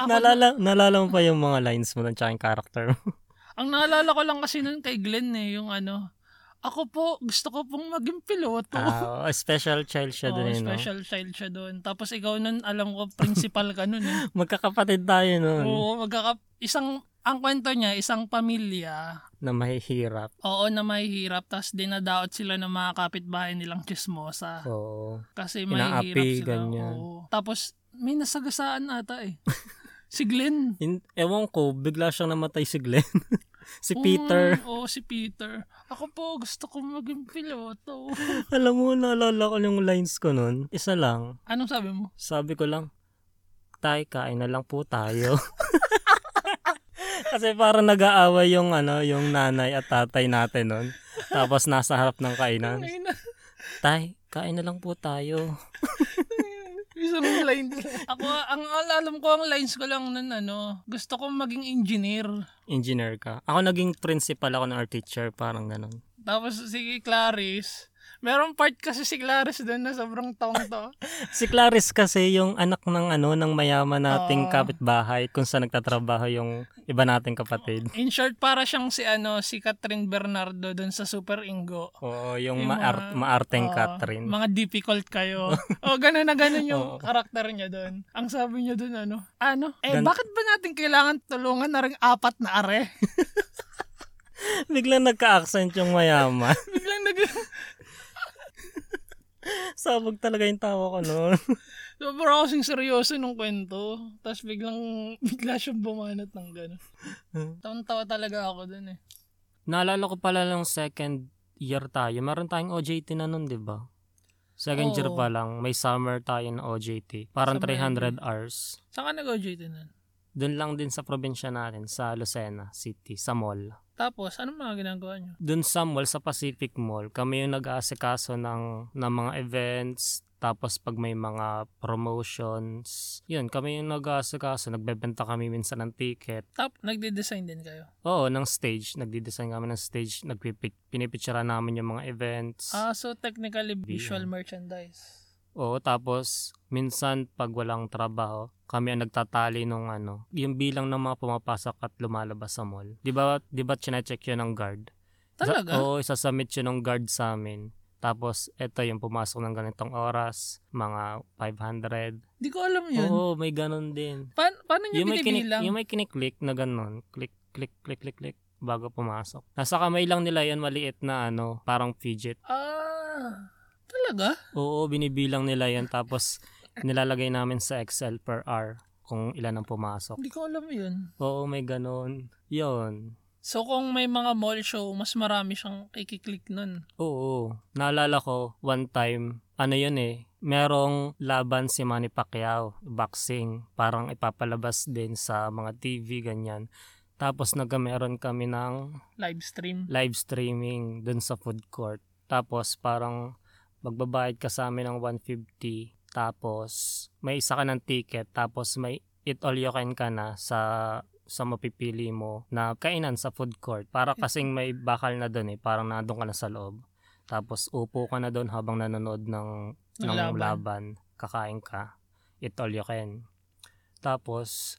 Ako, Nalala, nalala mo pa yung mga lines mo ng tsaka yung character mo. Ang naalala ko lang kasi nun kay Glenn eh, yung ano, ako po, gusto ko pong maging piloto. Ah, special child siya Oo, dun eh, no? special child siya doon. Tapos ikaw nun, alam ko, principal ka nun eh. Magkakapatid tayo nun Oo, magkaka... Isang, ang kwento niya, isang pamilya, na mahihirap. oo na mahihirap, tapos dinadaot sila ng mga kapitbahay nilang chismosa. Oo. Kasi Inaapi, mahihirap sila. ganyan. Oo. Tapos, may nasagasaan ata eh. si Glenn. In, ewan ko, bigla siyang namatay si Glenn. si Peter. Oo, si Peter. Ako po, gusto ko maging piloto. Alam mo, naalala ko yung lines ko nun. Isa lang. Anong sabi mo? Sabi ko lang, tay, kain na lang po tayo. Kasi parang nag-aaway yung ano, yung nanay at tatay natin nun. Tapos nasa harap ng kainan. Ay na. Tay, kain na lang po tayo. Isang line. Ako, ang alam ko, ang lines ko lang nun, ano, gusto ko maging engineer. Engineer ka. Ako naging principal ako ng art teacher, parang ganun. Tapos si Clarice, meron part kasi si Clarice doon na sobrang tongto. Si Clarice kasi yung anak ng ano ng mayaman nating Oo. kapitbahay kung saan nagtatrabaho yung iba nating kapatid. In short, para siyang si ano, si Catherine Bernardo doon sa Super Ingo. Oo, yung, Yung maart, mga- maarteng Oo, Catherine. Mga difficult kayo. o, gano'n na gano'n yung Oo. karakter niya doon. Ang sabi niya doon, ano, ano, eh, Gan- bakit ba natin kailangan tulungan na rin apat na are? Biglang nagka-accent yung mayaman. Biglang nag... Sabog talaga yung tawa ko noon. Sobrang kasing seryoso nung kwento. Tapos biglang, bigla siyang bumanat ng gano'n. Tawan-tawa talaga ako doon eh. Naalala ko pala lang second year tayo. Meron tayong OJT na nun, di ba? Second year Oo. pa lang, may summer tayo na OJT. Parang Sa 300 hours. Saan ka nag-OJT nun? Doon lang din sa probinsya natin, sa Lucena City, sa mall. Tapos, anong mga ginagawa niyo? Doon sa mall, sa Pacific Mall, kami yung nag-aasikaso ng, ng mga events, tapos pag may mga promotions, yun, kami yung nag-aasikaso, nagbebenta kami minsan ng ticket. Tap, nagde-design din kayo. Oo, ng stage, nagdi-design kami ng stage, nagpipic, pinipicture namin yung mga events. Ah, so technically visual Yeah. merchandise. Oo, tapos minsan pag walang trabaho, kami ang nagtatali nung ano, yung bilang ng mga pumapasok at lumalabas sa mall. 'Di ba? 'Di ba chine-check 'yun ng guard? Sa, Talaga? oo, isasubmit 'yun ng guard sa amin. Tapos eto yung pumasok ng ganitong oras, mga 500. Di ko alam yun. Oo, may ganun din. Pa- paano niyo Yung may, kinik, binibilang? yung may kiniklik na ganun, click, click, click, click, click, bago pumasok. Nasa kamay lang nila yan maliit na ano, parang fidget. Ah, talaga? Oo, binibilang nila yan tapos nilalagay namin sa Excel per hour kung ilan ang pumasok. Hindi ko alam yun. Oo, may ganun. Yun. So kung may mga mall show, mas marami siyang ikiklik nun. Oo. Naalala ko, one time, ano yun eh, merong laban si Manny Pacquiao, boxing. Parang ipapalabas din sa mga TV, ganyan. Tapos nagkameron kami ng Live stream. live streaming dun sa food court. Tapos parang magbabayad ka sa amin ng 150 tapos may isa ka ng ticket tapos may eat all you can ka na sa sa mapipili mo na kainan sa food court. Para kasing may bakal na doon eh, parang nandun ka na sa loob. Tapos upo ka na doon habang nanonood ng, Ng laban. laban. Kakain ka. Eat all you can. Tapos,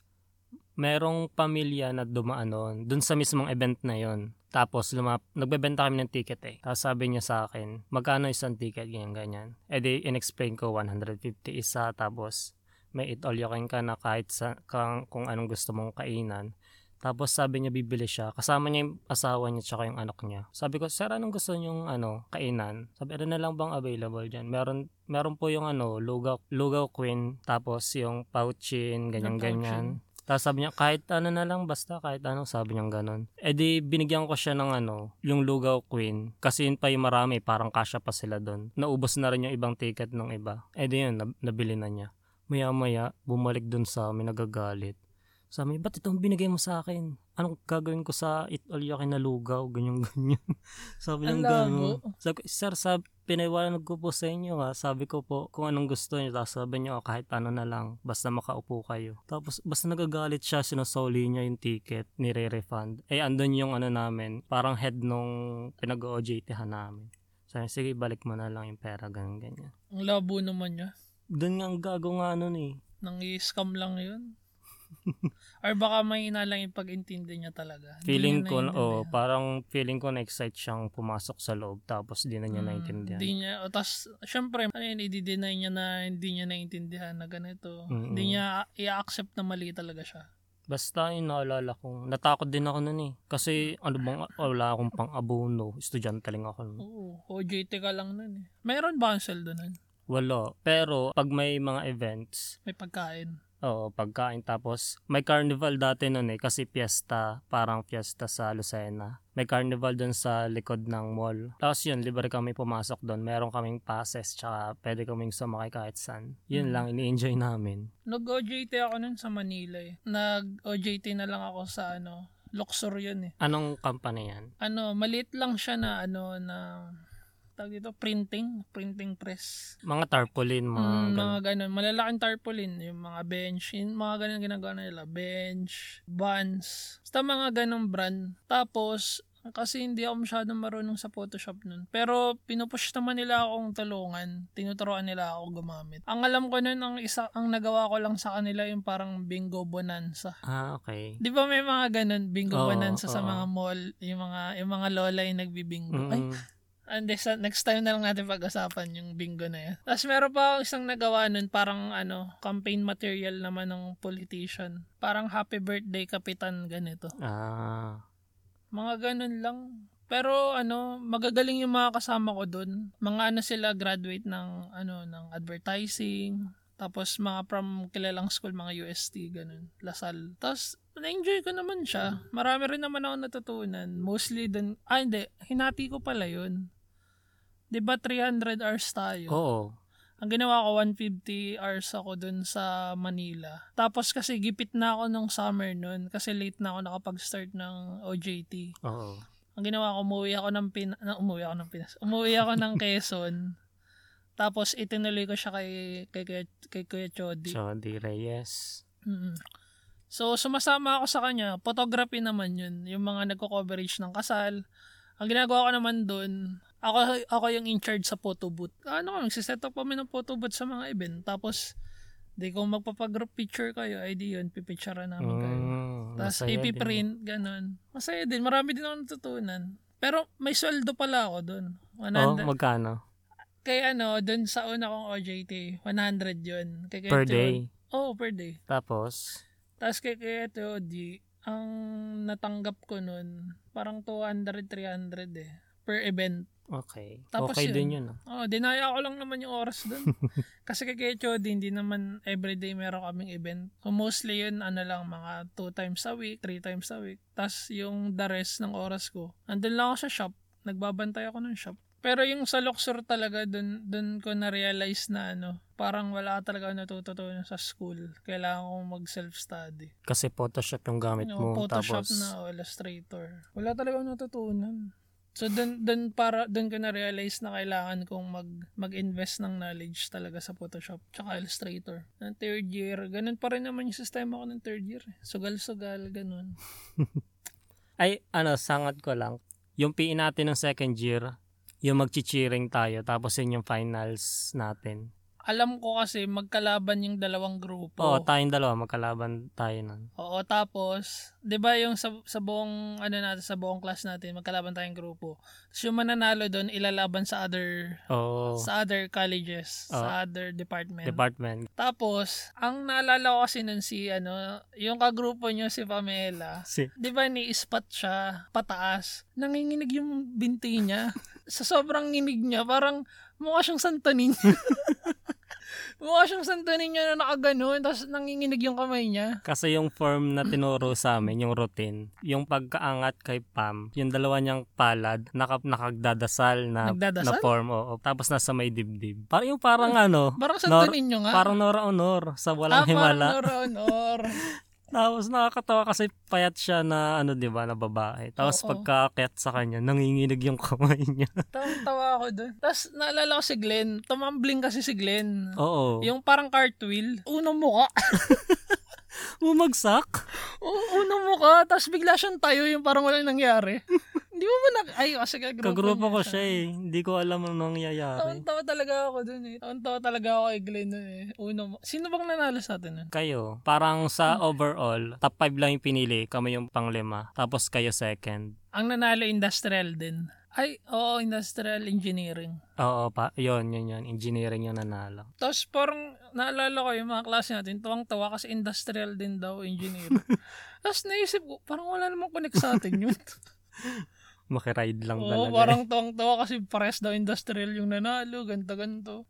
merong pamilya na dumaan doon, dun sa mismong event na yon. Tapos, lumap, nagbebenta kami ng ticket eh. Tapos sabi niya sa akin, magkano isang ticket, ganyan, ganyan. E di, in-explain ko, 150 isa, tapos may eat all you can ka na kahit sa, kang, kung anong gusto mong kainan. Tapos sabi niya bibili siya. Kasama niya yung asawa niya tsaka yung anak niya. Sabi ko, sir, anong gusto niyong ano, kainan? Sabi, ano na lang bang available dyan? Meron, meron po yung ano, lugaw, lugaw queen, tapos yung pouchin, ganyan-ganyan. Tapos sabi niya, kahit ano na lang, basta kahit ano, sabi niya ganun. E di, binigyan ko siya ng ano, yung lugaw queen. Kasi yun pa yung marami, parang kasya pa sila doon. Naubos na rin yung ibang ticket ng iba. E di yun, nab- nabili na niya. Maya-maya, bumalik doon sa amin, nagagalit. Sabi niya, ba't itong binigay mo sa akin? Anong gagawin ko sa it all yakin na lugaw? Ganyan, ganyan. sabi niya gano'n. Sabi ko, sir, sab- pinaiwanan ko po sa inyo nga. Sabi ko po kung anong gusto niyo. Tapos sabi niyo, "Oh, kahit ano na lang. Basta makaupo kayo. Tapos basta nagagalit siya, sinusoli niya yung ticket, nire-refund. Eh, andun yung ano namin, parang head nung pinag-OJT-han namin. Sabi, sige, balik mo na lang yung pera, ganyan, ganyan. Ang labo naman niya. Doon nga ang gago nga nun eh. Nang i-scam lang yun. Or baka may lang yung pag-intindi niya talaga. Feeling ko, oh, parang feeling ko na-excite siyang pumasok sa loob tapos di na niya Mm, naintindihan. Hindi niya, o tas, syempre, ano yun, i-deny niya na hindi niya naintindihan na ganito. Hindi niya i-accept na mali talaga siya. Basta yung naalala ko, natakot din ako nun eh. Kasi ano bang, wala akong pang abono. Estudyante lang ako nun. Oo, OJT ka lang nun eh. Mayroon ba ang sweldo nun? Wala. Pero pag may mga events, May pagkain. Oo, pagkain. Tapos, may carnival dati nun eh, kasi fiesta, parang fiesta sa Lucena. May carnival dun sa likod ng mall. Tapos yun, libre kami pumasok doon. Meron kaming passes, tsaka pwede kaming sumakay kahit saan. Yun Mm. lang, ini-enjoy namin. Nag-OJT ako nun sa Manila eh. Nag-OJT na lang ako sa ano, Luxor yun eh. Anong company yan? Ano, maliit lang siya na ano, na tawag dito, printing, printing press. Mga tarpaulin, mga... Mm, ganun. mga ganun. Malalaking tarpaulin. Yung mga bench. Yung mga ganun ginagawa nila. Bench, buns. Basta mga ganung brand. Tapos, kasi hindi ako masyadong marunong sa Photoshop nun. Pero pinupush naman nila akong tulungan. Tinuturoan nila ako gumamit. Ang alam ko nun, ang isa, ang nagawa ko lang sa kanila yung parang bingo bonanza. Ah, okay. Di ba may mga ganun, bingo Oo, bonanza oo. sa mga mall, yung mga, yung mga lola yung nagbibingo. Ay, And sa next time na lang natin pag-usapan yung bingo na yan. Tapos meron pa ako isang nagawa nun, parang ano, campaign material naman ng politician. Parang happy birthday kapitan ganito. ah, Mga ganun lang. Pero ano, magagaling yung mga kasama ko dun. Mga ano sila graduate ng ano ng advertising. Tapos mga from kilalang school, mga UST, ganun. Lasal. Tapos na-enjoy ko naman siya. Marami rin naman ako natutunan. Mostly dun, ah hindi, hinati ko pala yun. 'Di ba 300 hours tayo? oo. Ang ginawa ko 150 hours ako dun sa Manila. Tapos kasi gipit na ako nung summer nun kasi late na ako nakapag-start ng OJT. Oo. Ang ginawa ko, umuwi ako ng Pin na, umuwi ako ng Pinas. Umuwi ako ng Quezon. Tapos itinuloy ko siya kay kay kay, kay Kuya Chody. So, di Reyes. Mm. So sumasama ako sa kanya. Photography naman 'yun, yung mga nagko-coverage ng kasal. Ang ginagawa ko naman doon, ako ako yung in charge sa photo booth. Ano kami, set up kami ng photo booth sa mga event. Tapos di kung magpapagroup picture kayo, ay di yun, pipicturean namin kayo. Mm, Tapos masaya din. ipiprint, ganun. Masaya din. Marami din ako natutunan. Pero may sweldo pala ako doon. Oh, 100. magkano? Kay ano, doon sa una kong OJT, 100 yun. Kay Per day. Oo, per day. Tapos, Tapos kay Kuya Teodi, ang natanggap ko noon, parang 200, 300 eh. Per event. Okay. Tapos okay yun. din yun. Oh, dinaya ko lang naman yung oras doon. Kasi kay Teodi, hindi naman everyday meron kaming event. So mostly yun, ano lang, mga 2 times a week, 3 times a week. Tapos yung the rest ng oras ko, andun lang ako sa shop. Nagbabantay ako ng shop. Pero yung sa Luxor talaga, dun, dun ko na-realize na ano, parang wala talaga natututunan sa school. Kailangan kong mag-self-study. Kasi Photoshop yung gamit No, mo. Photoshop tapos, na o Illustrator. Wala talaga natutunan. So dun, dun para dun ko na realize na kailangan kong mag mag-invest ng knowledge talaga sa Photoshop tsaka Illustrator. Ng third year, ganun pa rin naman yung sistema ko ng third year. eh. Sugal-sugal, ganun. Ay, ano, sangat ko lang. Yung PE natin ng second year, yung magchichiring tayo, tapos yun yung finals natin. Alam ko kasi magkalaban yung dalawang grupo. Oo, tayong dalawa, magkalaban tayo nun. Oo, tapos, 'di ba yung sa, sa buong ano natin sa buong class natin, magkalaban tayong grupo. Tapos yung mananalo doon ilalaban sa other Oo, sa other colleges, Oo. sa other department. department. Tapos, ang naalala ko kasi nun si ano, yung kagrupo niyo si Pamela. Si, 'Di ba ni ispat siya pataas. Nanginginig yung binti niya. sa sobrang nginig niya, parang mukha siyang Santo Niño. mukha siyang Santo Niño na nakaganon, tapos nanginginig yung kamay niya. kasi yung form na tinuro sa amin, yung routine, yung pagkaangat kay Pam, yung dalawa niyang palad, naka, nakagdadasal na, na Nagdadasal? form, oo. Tapos nasa may dibdib. Parang yung parang ano, Parang Santo Nor- Niño nga. parang Nora Honor sa walang ah, himala. parang Nora Honor. Tapos nakakatawa kasi payat siya na ano 'di ba na babae. Tapos Oo. pagkaakyat sa kanya, nanginginig yung kamay niya. Tawang-tawa ako doon. Tapos naalala ko si Glenn. Tumambling kasi si Glenn. Oo. Yung parang cartwheel. Unang muka. Bumagsak. U- unang muka. Tapos bigla siyang tayo yung parang walang nangyari. Hindi mo ba na... Ay, kasi kagrupo Kagrupo niya ko siya eh. Hindi ko alam anong nangyayari. Tawan-tawa talaga ako dun eh. Tawan-tawa talaga ako kay Glenn nun eh. Mu- Sino bang nanalo sa atin nun? Kayo, parang sa overall, top 5 lang yung pinili, kami yung panglima. Tapos kayo second. Ang nanalo industrial din. Ay, oo, industrial engineering. Oo, pa, yun, yun, yun. Engineering yung nanalo. Tapos parang naalala ko yung mga klase natin, tuwang-tawa kasi industrial din daw, engineer. Tapos naisip ko, parang wala namang connect sa atin yun. Makiride lang Oo, talaga. parang tuwang-tawa kasi pares daw industrial yung nanalo, ganto-ganto.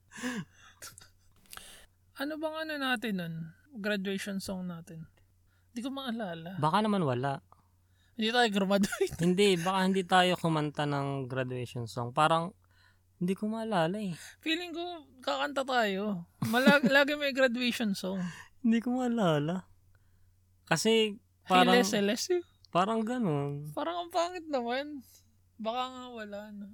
ano bang ano natin nun? Graduation song natin. Hindi ko maalala. Baka naman wala. Hindi tayo graduate. hindi, baka hindi tayo kumanta ng graduation song. Parang, hindi ko maalala eh. Feeling ko kakanta tayo. Malag, lagi may graduation song. Hindi ko maalala. Kasi, parang, Hiles, hiles eh. parang ganun. Parang ang pangit naman. Baka nga wala na.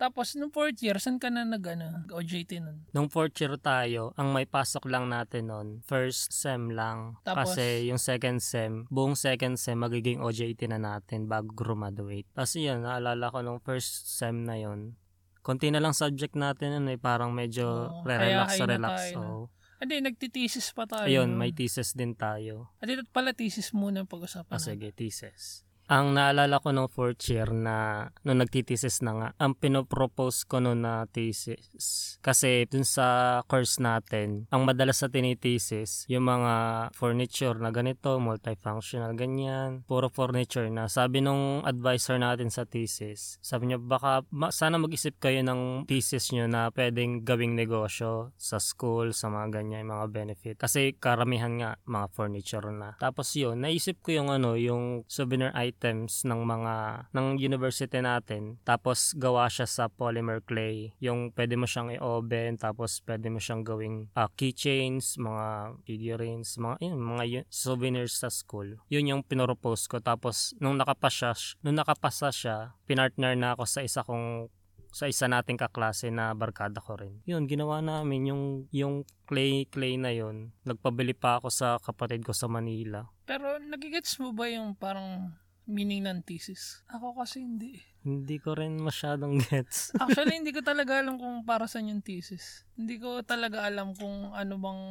Tapos, nung fourth year, saan ka na nag, ano, OJT nun? Nung fourth year tayo, ang may pasok lang natin nun, first sem lang. Tapos? Kasi yung second sem, buong second sem, magiging OJT na natin bago graduate. Kasi yun, naalala ko nung first sem na yun, konti na lang subject natin eh, parang medyo Oo, relax kaya relax. tayo, Hindi, nagtitisis pa tayo. ayun, may thesis din tayo. At ito pala thesis muna pag-usapan Ah, natin. sige, thesis. Ang naalala ko nung fourth year na nung nagtitesis na nga, ang pinopropose ko nung na thesis. Kasi dun sa course natin, ang madalas sa tinitesis, yung mga furniture na ganito, multifunctional, ganyan, puro furniture na. Sabi nung advisor natin sa thesis, sabi niya, baka ma- sana mag-isip kayo ng thesis nyo na pwedeng gawing negosyo sa school, sa mga ganyan, mga benefit. Kasi karamihan nga, mga furniture na. Tapos yun, naisip ko yung ano, yung souvenir items ng mga ng university natin tapos gawa siya sa polymer clay yung pwede mo siyang i-oven tapos pwede mo siyang gawing ah, keychains mga figurines mga yun, mga yun, souvenirs sa school yun yung pinropose ko tapos nung nakapasa nung nakapasa siya pinartner na ako sa isa kong sa isa nating kaklase na barkada ko rin. Yun, ginawa namin yung, yung clay, clay na yun. Nagpabili pa ako sa kapatid ko sa Manila. Pero nagigets mo ba yung parang meaning ng thesis? Ako kasi hindi. Hindi ko rin masyadong gets. Actually, hindi ko talaga alam kung para saan yung thesis. Hindi ko talaga alam kung ano bang...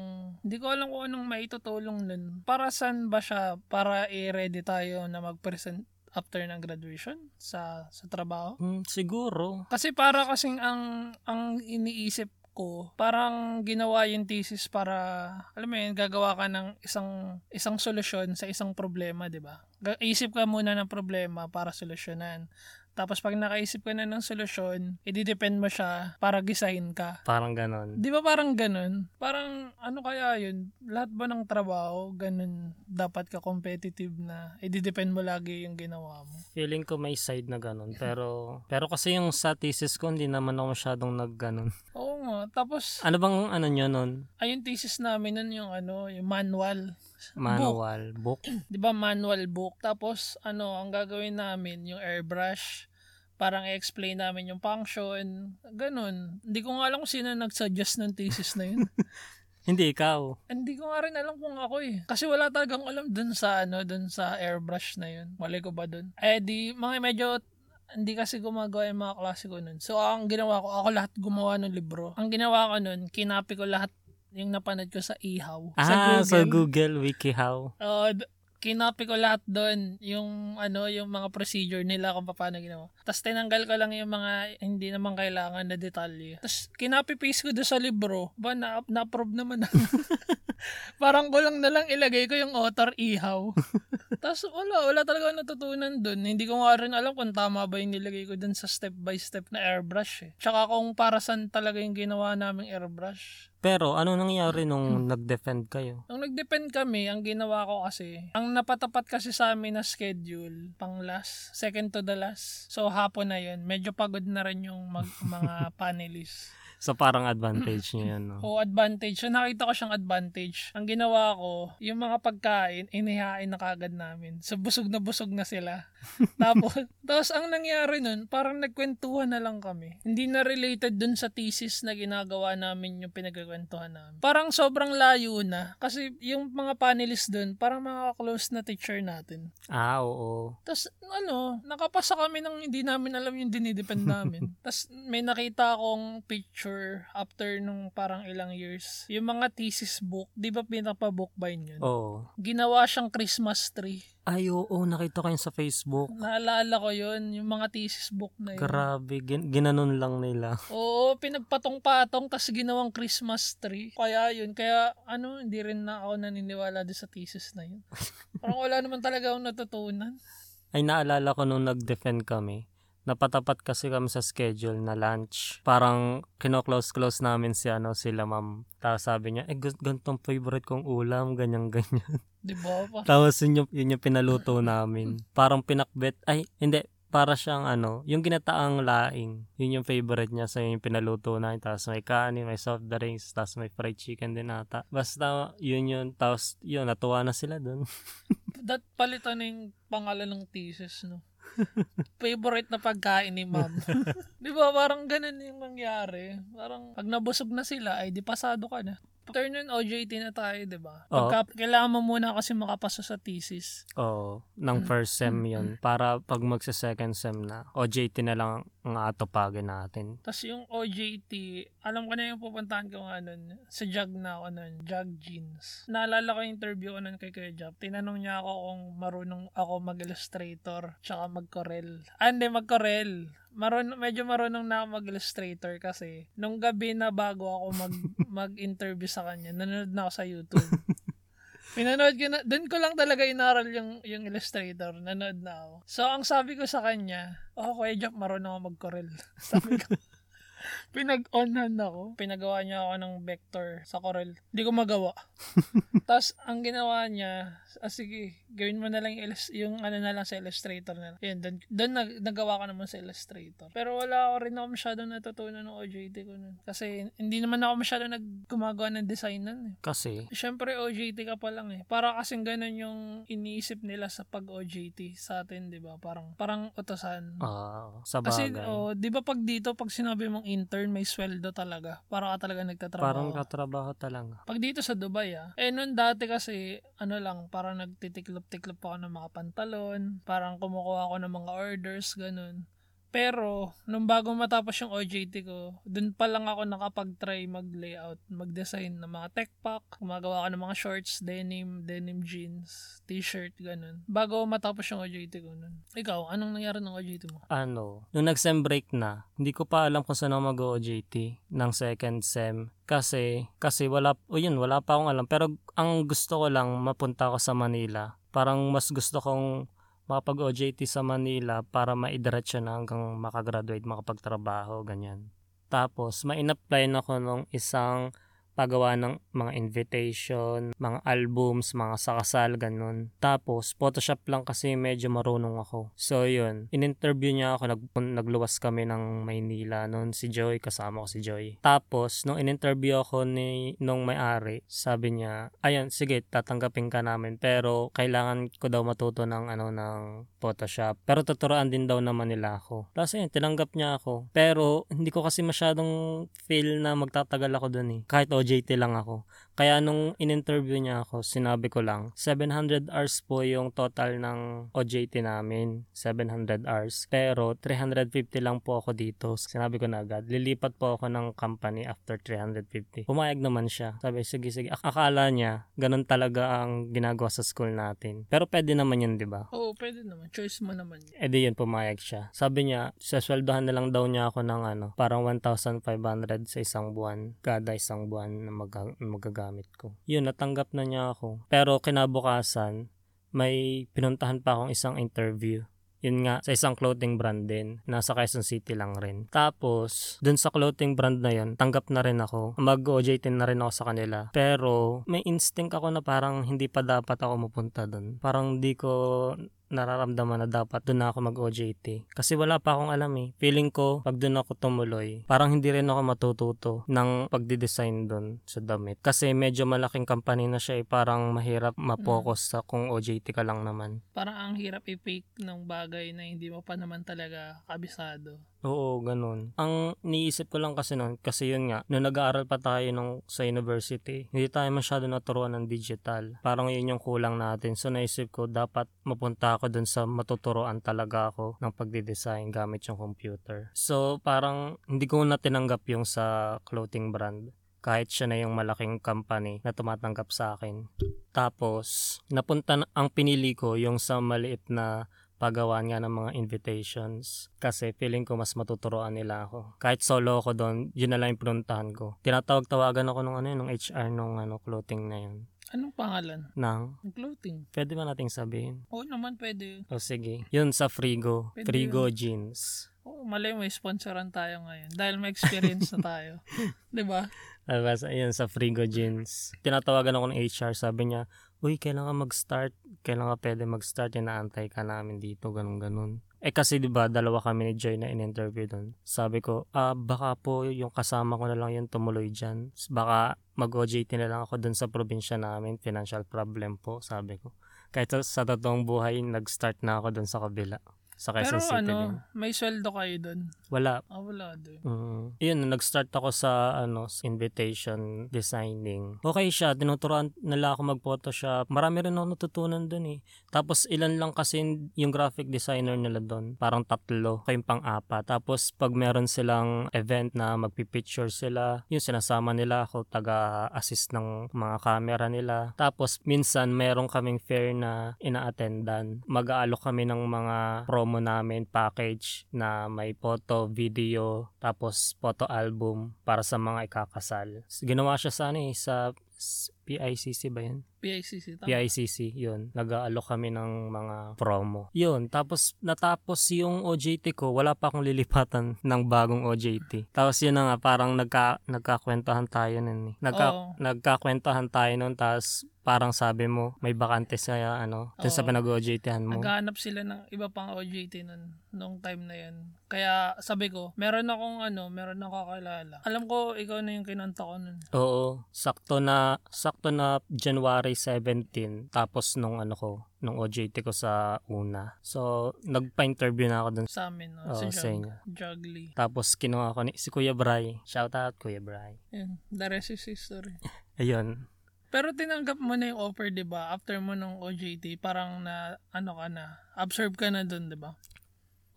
Hindi ko alam kung anong maitutulong nun. Para saan ba siya? Para i-ready tayo na mag-present after ng graduation sa sa trabaho? Hmm, siguro. Kasi para kasing ang ang iniisip ko, parang ginawa yung thesis para, alam mo yun, gagawa ka ng isang isang solusyon sa isang problema, di ba? Isip ka muna ng problema para solusyonan. Tapos pag nakaisip ka na ng solusyon, i-depend mo siya para gisahin ka. Parang ganon. Di ba parang ganun? Parang ano kaya yun? Lahat ba ng trabaho, ganun dapat ka competitive na i-depend mo lagi yung ginawa mo? Feeling ko may side na ganon. Pero, pero kasi yung sa thesis ko, hindi naman ako masyadong nag ganon. Oo nga. Tapos, Ano bang ano nyo nun? ayun thesis namin nun yung ano, yung manual. Manual, book? 'Di ba manual book. Tapos ano, ang gagawin namin yung airbrush. Parang i-explain namin yung function. Ganun. Hindi ko nga alam kung sino nag-suggest ng thesis na yun. Hindi, ikaw. Hindi ko nga rin alam kung ako eh. Kasi wala talagang alam dun sa ano, dun sa airbrush na yun. Mali ko ba dun? Eh di, mga medyo hindi kasi gumagawa yung mga klase ko nun. So, ang ginawa ko, ako lahat gumawa ng libro. Ang ginawa ko nun, kinapi ko lahat yung napanood ko sa ihaw. Ah, sa Google, WikiHow. Oo, d- kinapi ko lahat doon yung ano yung mga procedure nila kung paano ginawa. Tapos tinanggal ko lang yung mga hindi naman kailangan na detalye. Tapos kinapi paste ko doon sa libro. Ba na na-approve naman. Parang ko lang na lang ilagay ko yung author ihaw. Tapos wala, wala talaga natutunan doon. Hindi ko nga rin alam kung tama ba yung nilagay ko doon sa step by step na airbrush eh. Tsaka kung para saan talaga yung ginawa naming airbrush. Pero, ano nangyari nung nag-defend kayo? Nung nag-depend kami, ang ginawa ko kasi, ang napatapat kasi sa amin na schedule, pang last, second to the last. So, hapon na yun. Medyo pagod na rin yung mag, mga panelists. So parang advantage niya yun, no? O advantage. So nakita ko siyang advantage. Ang ginawa ko, yung mga pagkain, inihain na kagad namin. So busog na busog na sila. tapos, tapos ang nangyari nun, parang nagkwentuhan na lang kami. Hindi na related dun sa thesis na ginagawa namin yung pinagkakwentuhan namin. Parang sobrang layo na. Kasi yung mga panelists dun, parang mga close na teacher natin. Ah, oo. Tapos, ano, nakapasa kami ng hindi namin alam yung dinidepend namin. Tapos, may nakita akong picture after nung parang ilang years. Yung mga thesis book, di ba pinapa-bookbind yun? Oo. Ginawa siyang Christmas tree. Ay, oo, nakita ko yun sa Facebook. Naalala ko yun, yung mga thesis book na yun. Grabe, gin- ginanon lang nila. Oo, pinagpatong-patong tas ginawang Christmas tree. Kaya yun, kaya ano, hindi rin na ako naniniwala din sa thesis na yun. Parang wala naman talaga akong natutunan. Ay, naalala ko nung nag-defend kami. Napatapat kasi kami sa schedule na lunch. Parang kino-close-close namin si ano, sila ma'am. Tapos sabi niya, eh, ganitong favorite kong ulam, ganyan-ganyan. Di ba? Tapos yun yung, yun yung pinaluto namin. Parang pinakbet, ay, hindi, para siyang ano, yung ginataang laing. Yun yung favorite niya sa yung pinaluto namin. Tapos may kanin, may soft drinks, tapos may fried chicken din ata. Basta yun yun. Tapos yun, natuwa na sila dun. that palitan na yung pangalan ng thesis, no? Favorite na pagkain ni ma'am. di ba? Parang ganun yung nangyari. Parang pag nabusog na sila, ay di pasado ka na. Turn on OJT na tayo, di ba? Pagka, kailangan mo muna kasi makapasa sa thesis. Oo, ng first sem yun. Para pag magsa second sem na, OJT na lang ang atopagin natin. Tapos yung OJT, alam ko na yung pupuntahan ko nga nun. Sa JAG na ako nun, JAG Jeans. Naalala ko yung interview ko nun kay Kuya Jap. Tinanong niya ako kung marunong ako mag-illustrator tsaka mag-corel. Ah, hindi, mag-corel. Marun, medyo marunong na ako mag-illustrator kasi nung gabi na bago ako mag, mag-interview sa kanya, nanonood na ako sa YouTube. Pinanood ko na, doon ko lang talaga inaral yung, yung illustrator. Nanood na ako. So, ang sabi ko sa kanya, oh, Kuya Jap, marunong ako mag-corel. Sabi ko, pinag-onhan ako. Pinagawa niya ako ng vector sa Corel. Hindi ko magawa. Tapos, ang ginawa niya, ah, sige, gawin mo na lang yung, yung ano na lang sa Illustrator na lang. Yan, doon, doon nag, nagawa ko naman sa Illustrator. Pero wala ako rin ako masyadong natutunan ng OJT ko nun. Kasi, hindi naman ako masyadong naggumagawa ng design nun eh. Kasi, Siyempre, OJT ka pa lang eh. Para kasing ganun yung iniisip nila sa pag-OJT sa atin, di ba? Parang, parang utosan. ah, sa Kasi, bagay. oh, di ba pag dito, pag sinabi mong intern, may sweldo talaga. Para ka talaga nagtatrabaho. parang katrabaho talaga. pag dito sa Dubai, ah. Eh, nun dati kasi, ano lang, parang nagtitiklop-tiklop ako ng mga pantalon. Parang kumukuha ako ng mga orders, ganun. Pero, nung bago matapos yung OJT ko, dun pa lang ako nakapag-try mag-layout, mag-design ng mga tech pack, gumagawa ako ng mga shorts, denim, denim jeans, t-shirt, ganun. Bago matapos yung OJT ko nun. Ikaw, anong nangyari ng OJT mo? Ano, nung nag-sem break na, hindi ko pa alam kung saan ako mag-OJT ng second sem. Kasi, kasi wala, o yun, wala pa akong alam. Pero ang gusto ko lang, mapunta ako sa Manila. Parang mas gusto kong makapag-OJT sa Manila para maidiretso na hanggang makagraduate, makapagtrabaho, ganyan. Tapos, ma-in-apply na ako nung isang pagawa ng mga invitation, mga albums, mga sakasal, ganun. Tapos, Photoshop lang kasi medyo marunong ako. So, yun. In-interview niya ako, nag, nagluwas kami ng Maynila noon si Joy, kasama ko si Joy. Tapos, nung in-interview ako ni, nung may-ari, sabi niya, ayun, sige, tatanggapin ka namin, pero kailangan ko daw matuto ng, ano, ng Photoshop. Pero tuturuan din daw naman nila ako. Tapos, ayun, tinanggap niya ako. Pero, hindi ko kasi masyadong feel na magtatagal ako dun eh. Kahit OJT lang ako. Kaya nung in-interview niya ako, sinabi ko lang, 700 hours po yung total ng OJT namin. 700 hours. Pero 350 lang po ako dito. Sinabi ko na agad, lilipat po ako ng company after 350. Pumayag naman siya. Sabi, sige, sige. Ak- akala niya, ganun talaga ang ginagawa sa school natin. Pero pwede naman yun, di ba? Oo, pwede naman. Choice mo naman yun. E di yun, pumayag siya. Sabi niya, sasweldohan na lang daw niya ako ng ano, parang 1,500 sa isang buwan. Kada isang buwan na mag- magagamit ko. Yun, natanggap na niya ako. Pero kinabukasan, may pinuntahan pa akong isang interview. Yun nga, sa isang clothing brand din. Nasa Quezon City lang rin. Tapos, dun sa clothing brand na yun, tanggap na rin ako. Mag-OJT na rin ako sa kanila. Pero, may instinct ako na parang hindi pa dapat ako mapunta dun. Parang di ko nararamdaman na dapat doon ako mag-OJT. Kasi wala pa akong alam eh. Feeling ko, pag doon ako tumuloy, parang hindi rin ako matututo ng pagdidesign doon sa damit. Kasi medyo malaking company na siya eh. Parang mahirap mapokus sa kung OJT ka lang naman. Parang ang hirap i-fake ng bagay na hindi mo pa naman talaga kabisado. Oo, ganun. Ang niisip ko lang kasi noon, kasi yun nga, nung nag-aaral pa tayo nung, sa university, hindi tayo masyado naturuan ng digital. Parang yun yung kulang natin. So naisip ko, dapat mapunta ako dun sa matuturoan talaga ako ng pagdidesign gamit yung computer. So parang hindi ko na tinanggap yung sa clothing brand kahit siya na yung malaking company na tumatanggap sa akin. Tapos, napunta na, ang pinili ko yung sa maliit na pagawaan nga ng mga invitations kasi feeling ko mas matuturoan nila ako. Kahit solo ako doon, yun na lang yung pinuntahan ko. Tinatawag-tawagan ako nung ano yun, nung HR nung ano, clothing na yun. Anong pangalan? Nang, Ng clothing. pwede ba nating sabihin? Oo naman pwede. O sige, yun sa Frigo. Pwede Frigo Jeans. Oo, malay mo, sponsoran tayo ngayon. Dahil may experience na tayo. ba? Tapos, ayun, sa Frigo Jeans. Tinatawagan ako ng HR, sabi niya, Uy, kailan ka mag-start? Kailan ka pwede mag-start? Inaantay ka namin dito, ganun ganun. Eh kasi 'di ba dalawa kami ni Joy na in-interview doon. Sabi ko, ah baka po yung kasama ko na lang yung tumuloy diyan. Baka mag-OJT na lang ako doon sa probinsya namin, financial problem po, sabi ko. Kahit sa, sa totoong buhay, nag-start na ako doon sa kabila. Sa Pero Quezon City din. ano, may sweldo kayo doon. Wala, Ah, wala doon. Mm. Yun, nag-start ako sa ano, invitation designing. Okay siya, tinuturuan nila ako mag-photoshop. Marami rin ako natutunan dun eh. Tapos ilan lang kasi yung graphic designer nila doon. Parang tatlo, kayong pang-apat. Tapos pag meron silang event na magpipicture sila, yun sinasama nila ako, taga-assist ng mga camera nila. Tapos minsan meron kaming fair na ina-attendan. Mag-aalok kami ng mga promo namin package na may photo, video, tapos photo album para sa mga ikakasal. Ginawa siya sa ano eh, sa PICC ba yun? PICC. Tama. PICC, yun. Nag-aalok kami ng mga promo. Yun, tapos natapos yung OJT ko, wala pa akong lilipatan ng bagong OJT. Tapos yun na nga, parang nagka, nagkakwentuhan tayo nun eh. Nagka, Oo. Nagkakwentuhan tayo nun, tapos parang sabi mo, may bakante sa ano, dun sa pinag-OJThan mo. Naghahanap sila ng iba pang OJT nun, nung time na yun. Kaya sabi ko, meron akong ano, meron akong kakilala. Alam ko, ikaw na yung kinanta ko nun. Oo, sakto na sakto na January 17 tapos nung ano ko, nung OJT ko sa una. So, nagpa-interview na ako dun. Sa amin, no? Si sa Jog. inyo. Jogly. Tapos kinuha ko ni si Kuya Bray. Shout out Kuya Bray. Yun, the rest is history. Ayun. Pero tinanggap mo na yung offer, di ba? After mo nung OJT, parang na, ano ka na, absorb ka na dun, di ba?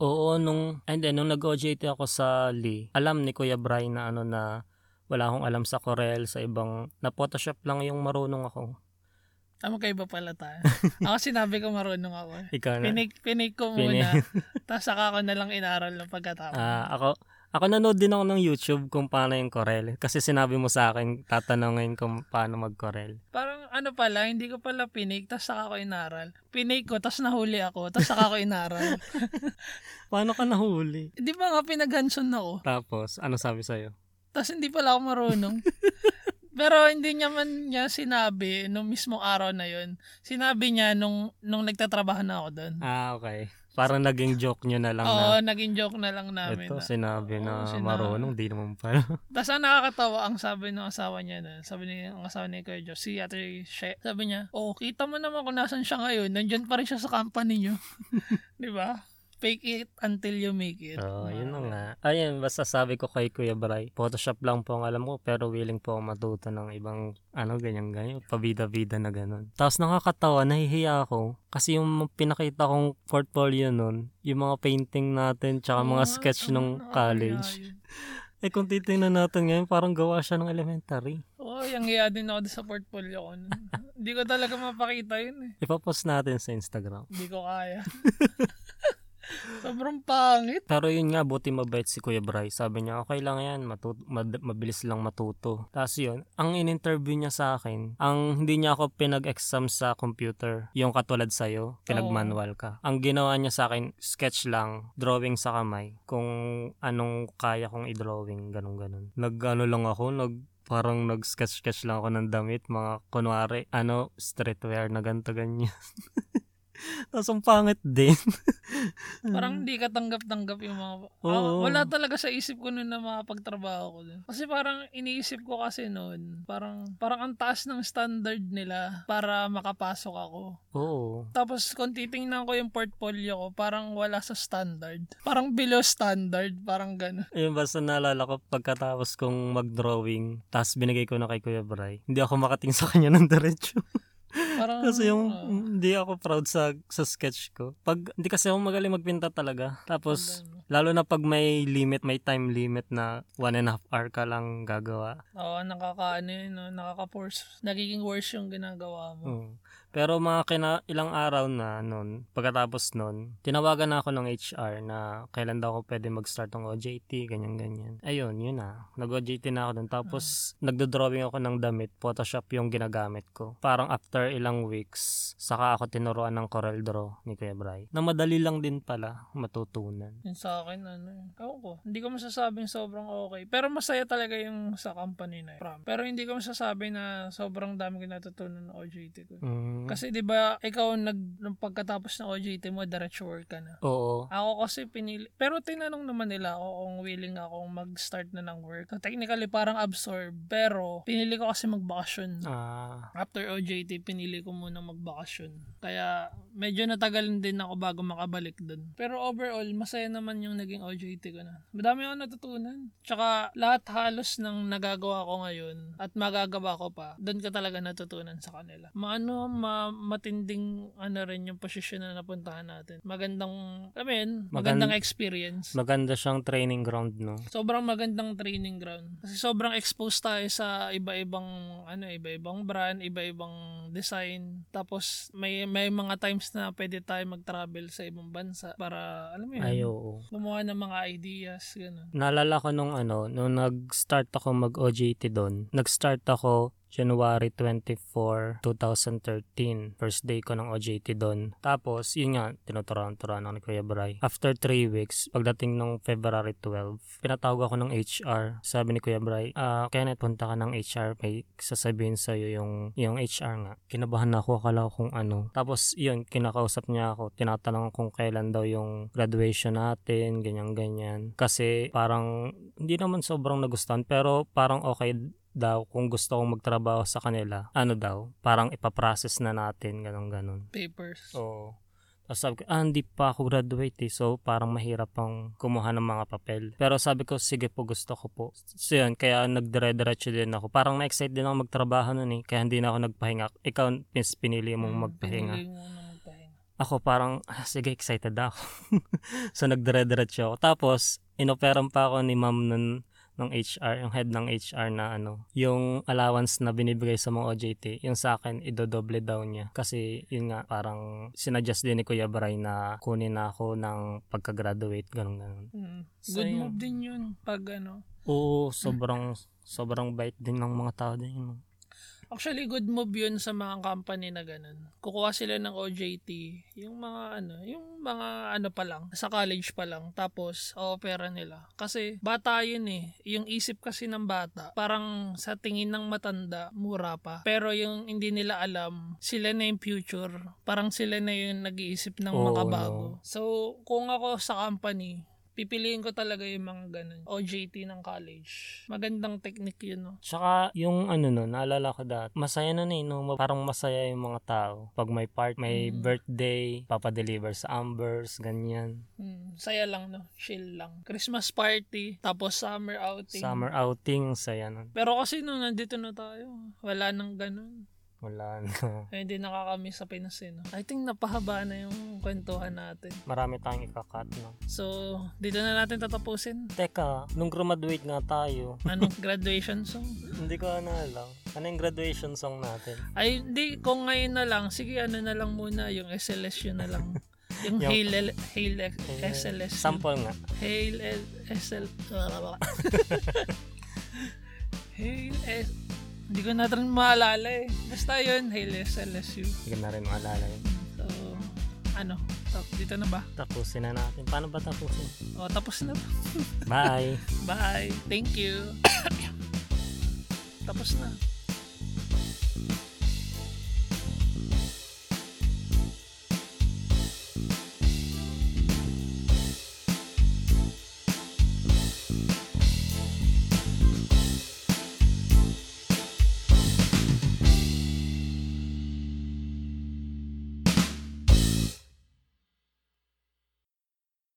Oo, nung and then nung nag-OJT ako sa Lee, alam ni Kuya Bray na ano na wala akong alam sa Corel, sa ibang na Photoshop lang yung marunong ako. Tama kayo ba pala tayo? ako sinabi ko marunong ako. eh. Ikaw na. Pinik, pinik ko muna. Tapos saka ko na lang inaral ng pagkatapos. Ah, ako ako nanood din ako ng YouTube kung paano yung Corel. Kasi sinabi mo sa akin, tatanungin kung paano mag-Corel. Parang ano pala, hindi ko pala pinik, tapos saka ko inaral. Pinik ko, tapos nahuli ako, tapos saka ko inaral. Paano ka nahuli? Di ba nga pinaghanson ako? Tapos, ano sabi sa'yo? Tapos hindi pala ako marunong. Pero hindi niya man niya sinabi nung mismong araw na yun. Sinabi niya nung, nung nagtatrabaho na ako doon. Ah, okay. Parang naging joke nyo na lang Oo, na. naging joke na lang namin. Ito, na, sinabi Oo, na sinabi. marunong, di naman pala. Tapos ang nakakatawa, ang sabi ng asawa niya na, sabi ni ang asawa ni Kuya Joe, si Ate She, sabi niya, oh, kita mo naman kung nasan siya ngayon, nandyan pa rin siya sa company niyo. Di ba? Fake it until you make it. Oo, oh, yun na nga. Ayun, basta sabi ko kay Kuya Bray, Photoshop lang po ang alam ko, pero willing po ako matuto ng ibang, ano, ganyan-ganyan, pabida-bida na ganun. Tapos nakakatawa, nahihiya ako, kasi yung pinakita kong portfolio nun, yung mga painting natin, tsaka mga Oo, sketch tama, nung nakakaya college. yun. Eh kung titingnan natin ngayon, parang gawa siya ng elementary. Oo, oh, yung hiya din ako sa portfolio ko. Hindi ko talaga mapakita yun eh. Ipapost natin sa Instagram. Hindi ko kaya. Sobrang pangit. Pero yun nga, buti mabait si Kuya Bray. Sabi niya, okay lang yan, matut- mad- mabilis lang matuto. Tapos yun, ang in-interview niya sa akin, ang hindi niya ako pinag-exam sa computer, yung katulad sa'yo, pinag-manual ka. Ang ginawa niya sa akin, sketch lang, drawing sa kamay, kung anong kaya kong i-drawing, ganun-ganun. Nag-ano lang ako, nag parang nag-sketch-sketch lang ako ng damit, mga kunwari, ano, streetwear na ganito ganyan. Tapos ang pangit din. Parang hindi ka tanggap-tanggap yung mga... Oo. Ah, wala talaga sa isip ko noon na makapagtrabaho ko dun. Kasi parang iniisip ko kasi noon, parang, parang ang taas ng standard nila para makapasok ako. Oo. Tapos kung titingnan ko yung portfolio ko, parang wala sa standard. Parang below standard, parang gano'n. Ayun, basta naalala ko pagkatapos kong mag-drawing, tapos binigay ko na kay Kuya Bray, hindi ako makating sa kanya ng diretso. Parang, kasi yung ah, hindi ako proud sa sa sketch ko. Pag hindi kasi ako magaling magpinta talaga. Tapos ano. lalo na pag may limit, may time limit na one and a half hour ka lang gagawa. Oo, nakakaano yun, no? nakaka-force. Nagiging worse yung ginagawa mo. Oo. Pero mga kina, ilang araw na nun, pagkatapos nun, tinawagan na ako ng HR na kailan daw ako pwede mag-start ng OJT, ganyan-ganyan. Ayun, yun na. Nag-OJT na ako dun. Tapos, nagdo-drawing ako ng damit. Photoshop yung ginagamit ko. Parang after ilang weeks, saka ako tinuruan ng Corel Draw ni Kuya Bray. Na madali lang din pala matutunan. Yun sa akin, ano eh. Ewan ko. Hindi ko masasabing sobrang okay. Pero masaya talaga yung sa company na yun. Pero hindi ko masasabi na sobrang dami ko natutunan ng OJT ko. Mm, Kasi 'di ba ikaw nag nung pagkatapos ng OJT mo diretso work ka na. oo. Ako kasi pinili pero tinanong naman nila ako kung willing akong mag-start na ng work. Technically parang absorb pero pinili ko kasi magbakasyon. Ah, After OJT pinili ko muna magbakasyon. Kaya medyo natagal din ako bago makabalik dun. Pero overall masaya naman yung naging OJT ko na. Madami ako natutunan. Tsaka lahat halos ng nagagawa ko ngayon at magagawa ko pa, doon ka talaga natutunan sa kanila. Maano, ma matinding ano rin yung posisyon na napuntahan natin. Magandang, alam mo yun, magandang Magan- experience. maganda siyang training ground, no? Sobrang magandang training ground. Kasi sobrang exposed tayo sa iba-ibang ano, iba-ibang brand, iba-ibang design. Tapos may may mga times na pwede tayo mag-travel sa ibang bansa para alam mo yun, Ay, oo. gumawa ng mga ideas, ganun. Naalala ko nung ano, nung nag-start ako mag-OJT doon, nag-start ako January 24, 2013. First day ko ng OJT doon. Tapos, yun nga, tinuturuan-turuan ako ni Kuya Bray. After 3 weeks, pagdating nung February 12, pinatawag ako ng HR. Sabi ni Kuya Bray, ah, Kenneth, punta ka ng HR. May sasabihin sa'yo yung, yung HR nga. Kinabahan na ako, akala ko kung ano. Tapos, yun, kinakausap niya ako. Tinatanong kung kailan daw yung graduation natin, ganyan-ganyan. Kasi, parang, hindi naman sobrang nagustuhan, pero parang okay daw kung gusto kong magtrabaho sa kanila, ano daw, parang ipaprocess na natin, ganun ganon Papers. Oo. Tapos sabi ko, ah, hindi pa ako graduate eh. So, parang mahirap pang kumuha ng mga papel. Pero sabi ko, sige po, gusto ko po. So, yun, kaya nagdire-diretso din ako. Parang na-excite din ako magtrabaho nun eh. Kaya hindi na ako nagpahinga. Ikaw, pins, pinili mong Mm, magpahinga. pinili mo na magpahinga. Ako parang, ah, sige, excited ako. so, nagdire-diretso ako. Tapos, inoperan pa ako ni ma'am nun ng HR, yung head ng HR na ano, yung allowance na binibigay sa mga OJT, yung sa akin, idodoble daw niya. Kasi, yun nga, parang sinadjust din ni Kuya Bray na kunin na ako ng pagka-graduate, ganun ganun. Mm. So, Good yun. move din yun pag ano. Oo, sobrang, sobrang bait din ng mga tao din. yun. Actually, good move yun sa mga company na ganun. Kukuha sila ng OJT, yung mga ano, yung mga ano pa lang, sa college pa lang, tapos opera nila. Kasi bata yun eh. Yung isip kasi ng bata, parang sa tingin ng matanda, mura pa. Pero yung hindi nila alam, sila na yung future. Parang sila na yung nag-iisip ng Oo, makabago. So, kung ako sa company, pipiliin ko talaga yung mga ganun. OJT ng college. Magandang technique yun, no? Tsaka yung ano no, naalala ko dati, masaya na eh, no? parang masaya yung mga tao. Pag may part, may Mm. birthday, papadeliver sa Ambers, ganyan. Hmm, saya lang, no? Chill lang. Christmas party, tapos summer outing. Summer outing, saya nun. Pero kasi nung nandito na tayo, wala nang ganun. Wala na. Kaya hindi nakakamiss sa Pinas, eh, no? I think napahaba na yung kwentuhan natin. Marami tayong ikakat, no? So, dito na natin tatapusin. Teka, nung graduate nga tayo, Anong graduation song? hindi ko na alam. Ano yung graduation song natin? Ay, hindi. Kung ngayon na lang, sige, ano na lang muna, yung SLS yun na lang. Yung Yung- Hail, L- Hail SLS. Sample nga. Hail SL... Hail S... Hindi ko na rin maalala eh. Basta yun, Hail SLSU. Hindi ko na rin maalala yun. So, ano? Tap, dito na ba? Tapusin na natin. Paano ba tapusin? O, tapos na ba? Bye! Bye. Thank you. tapos na.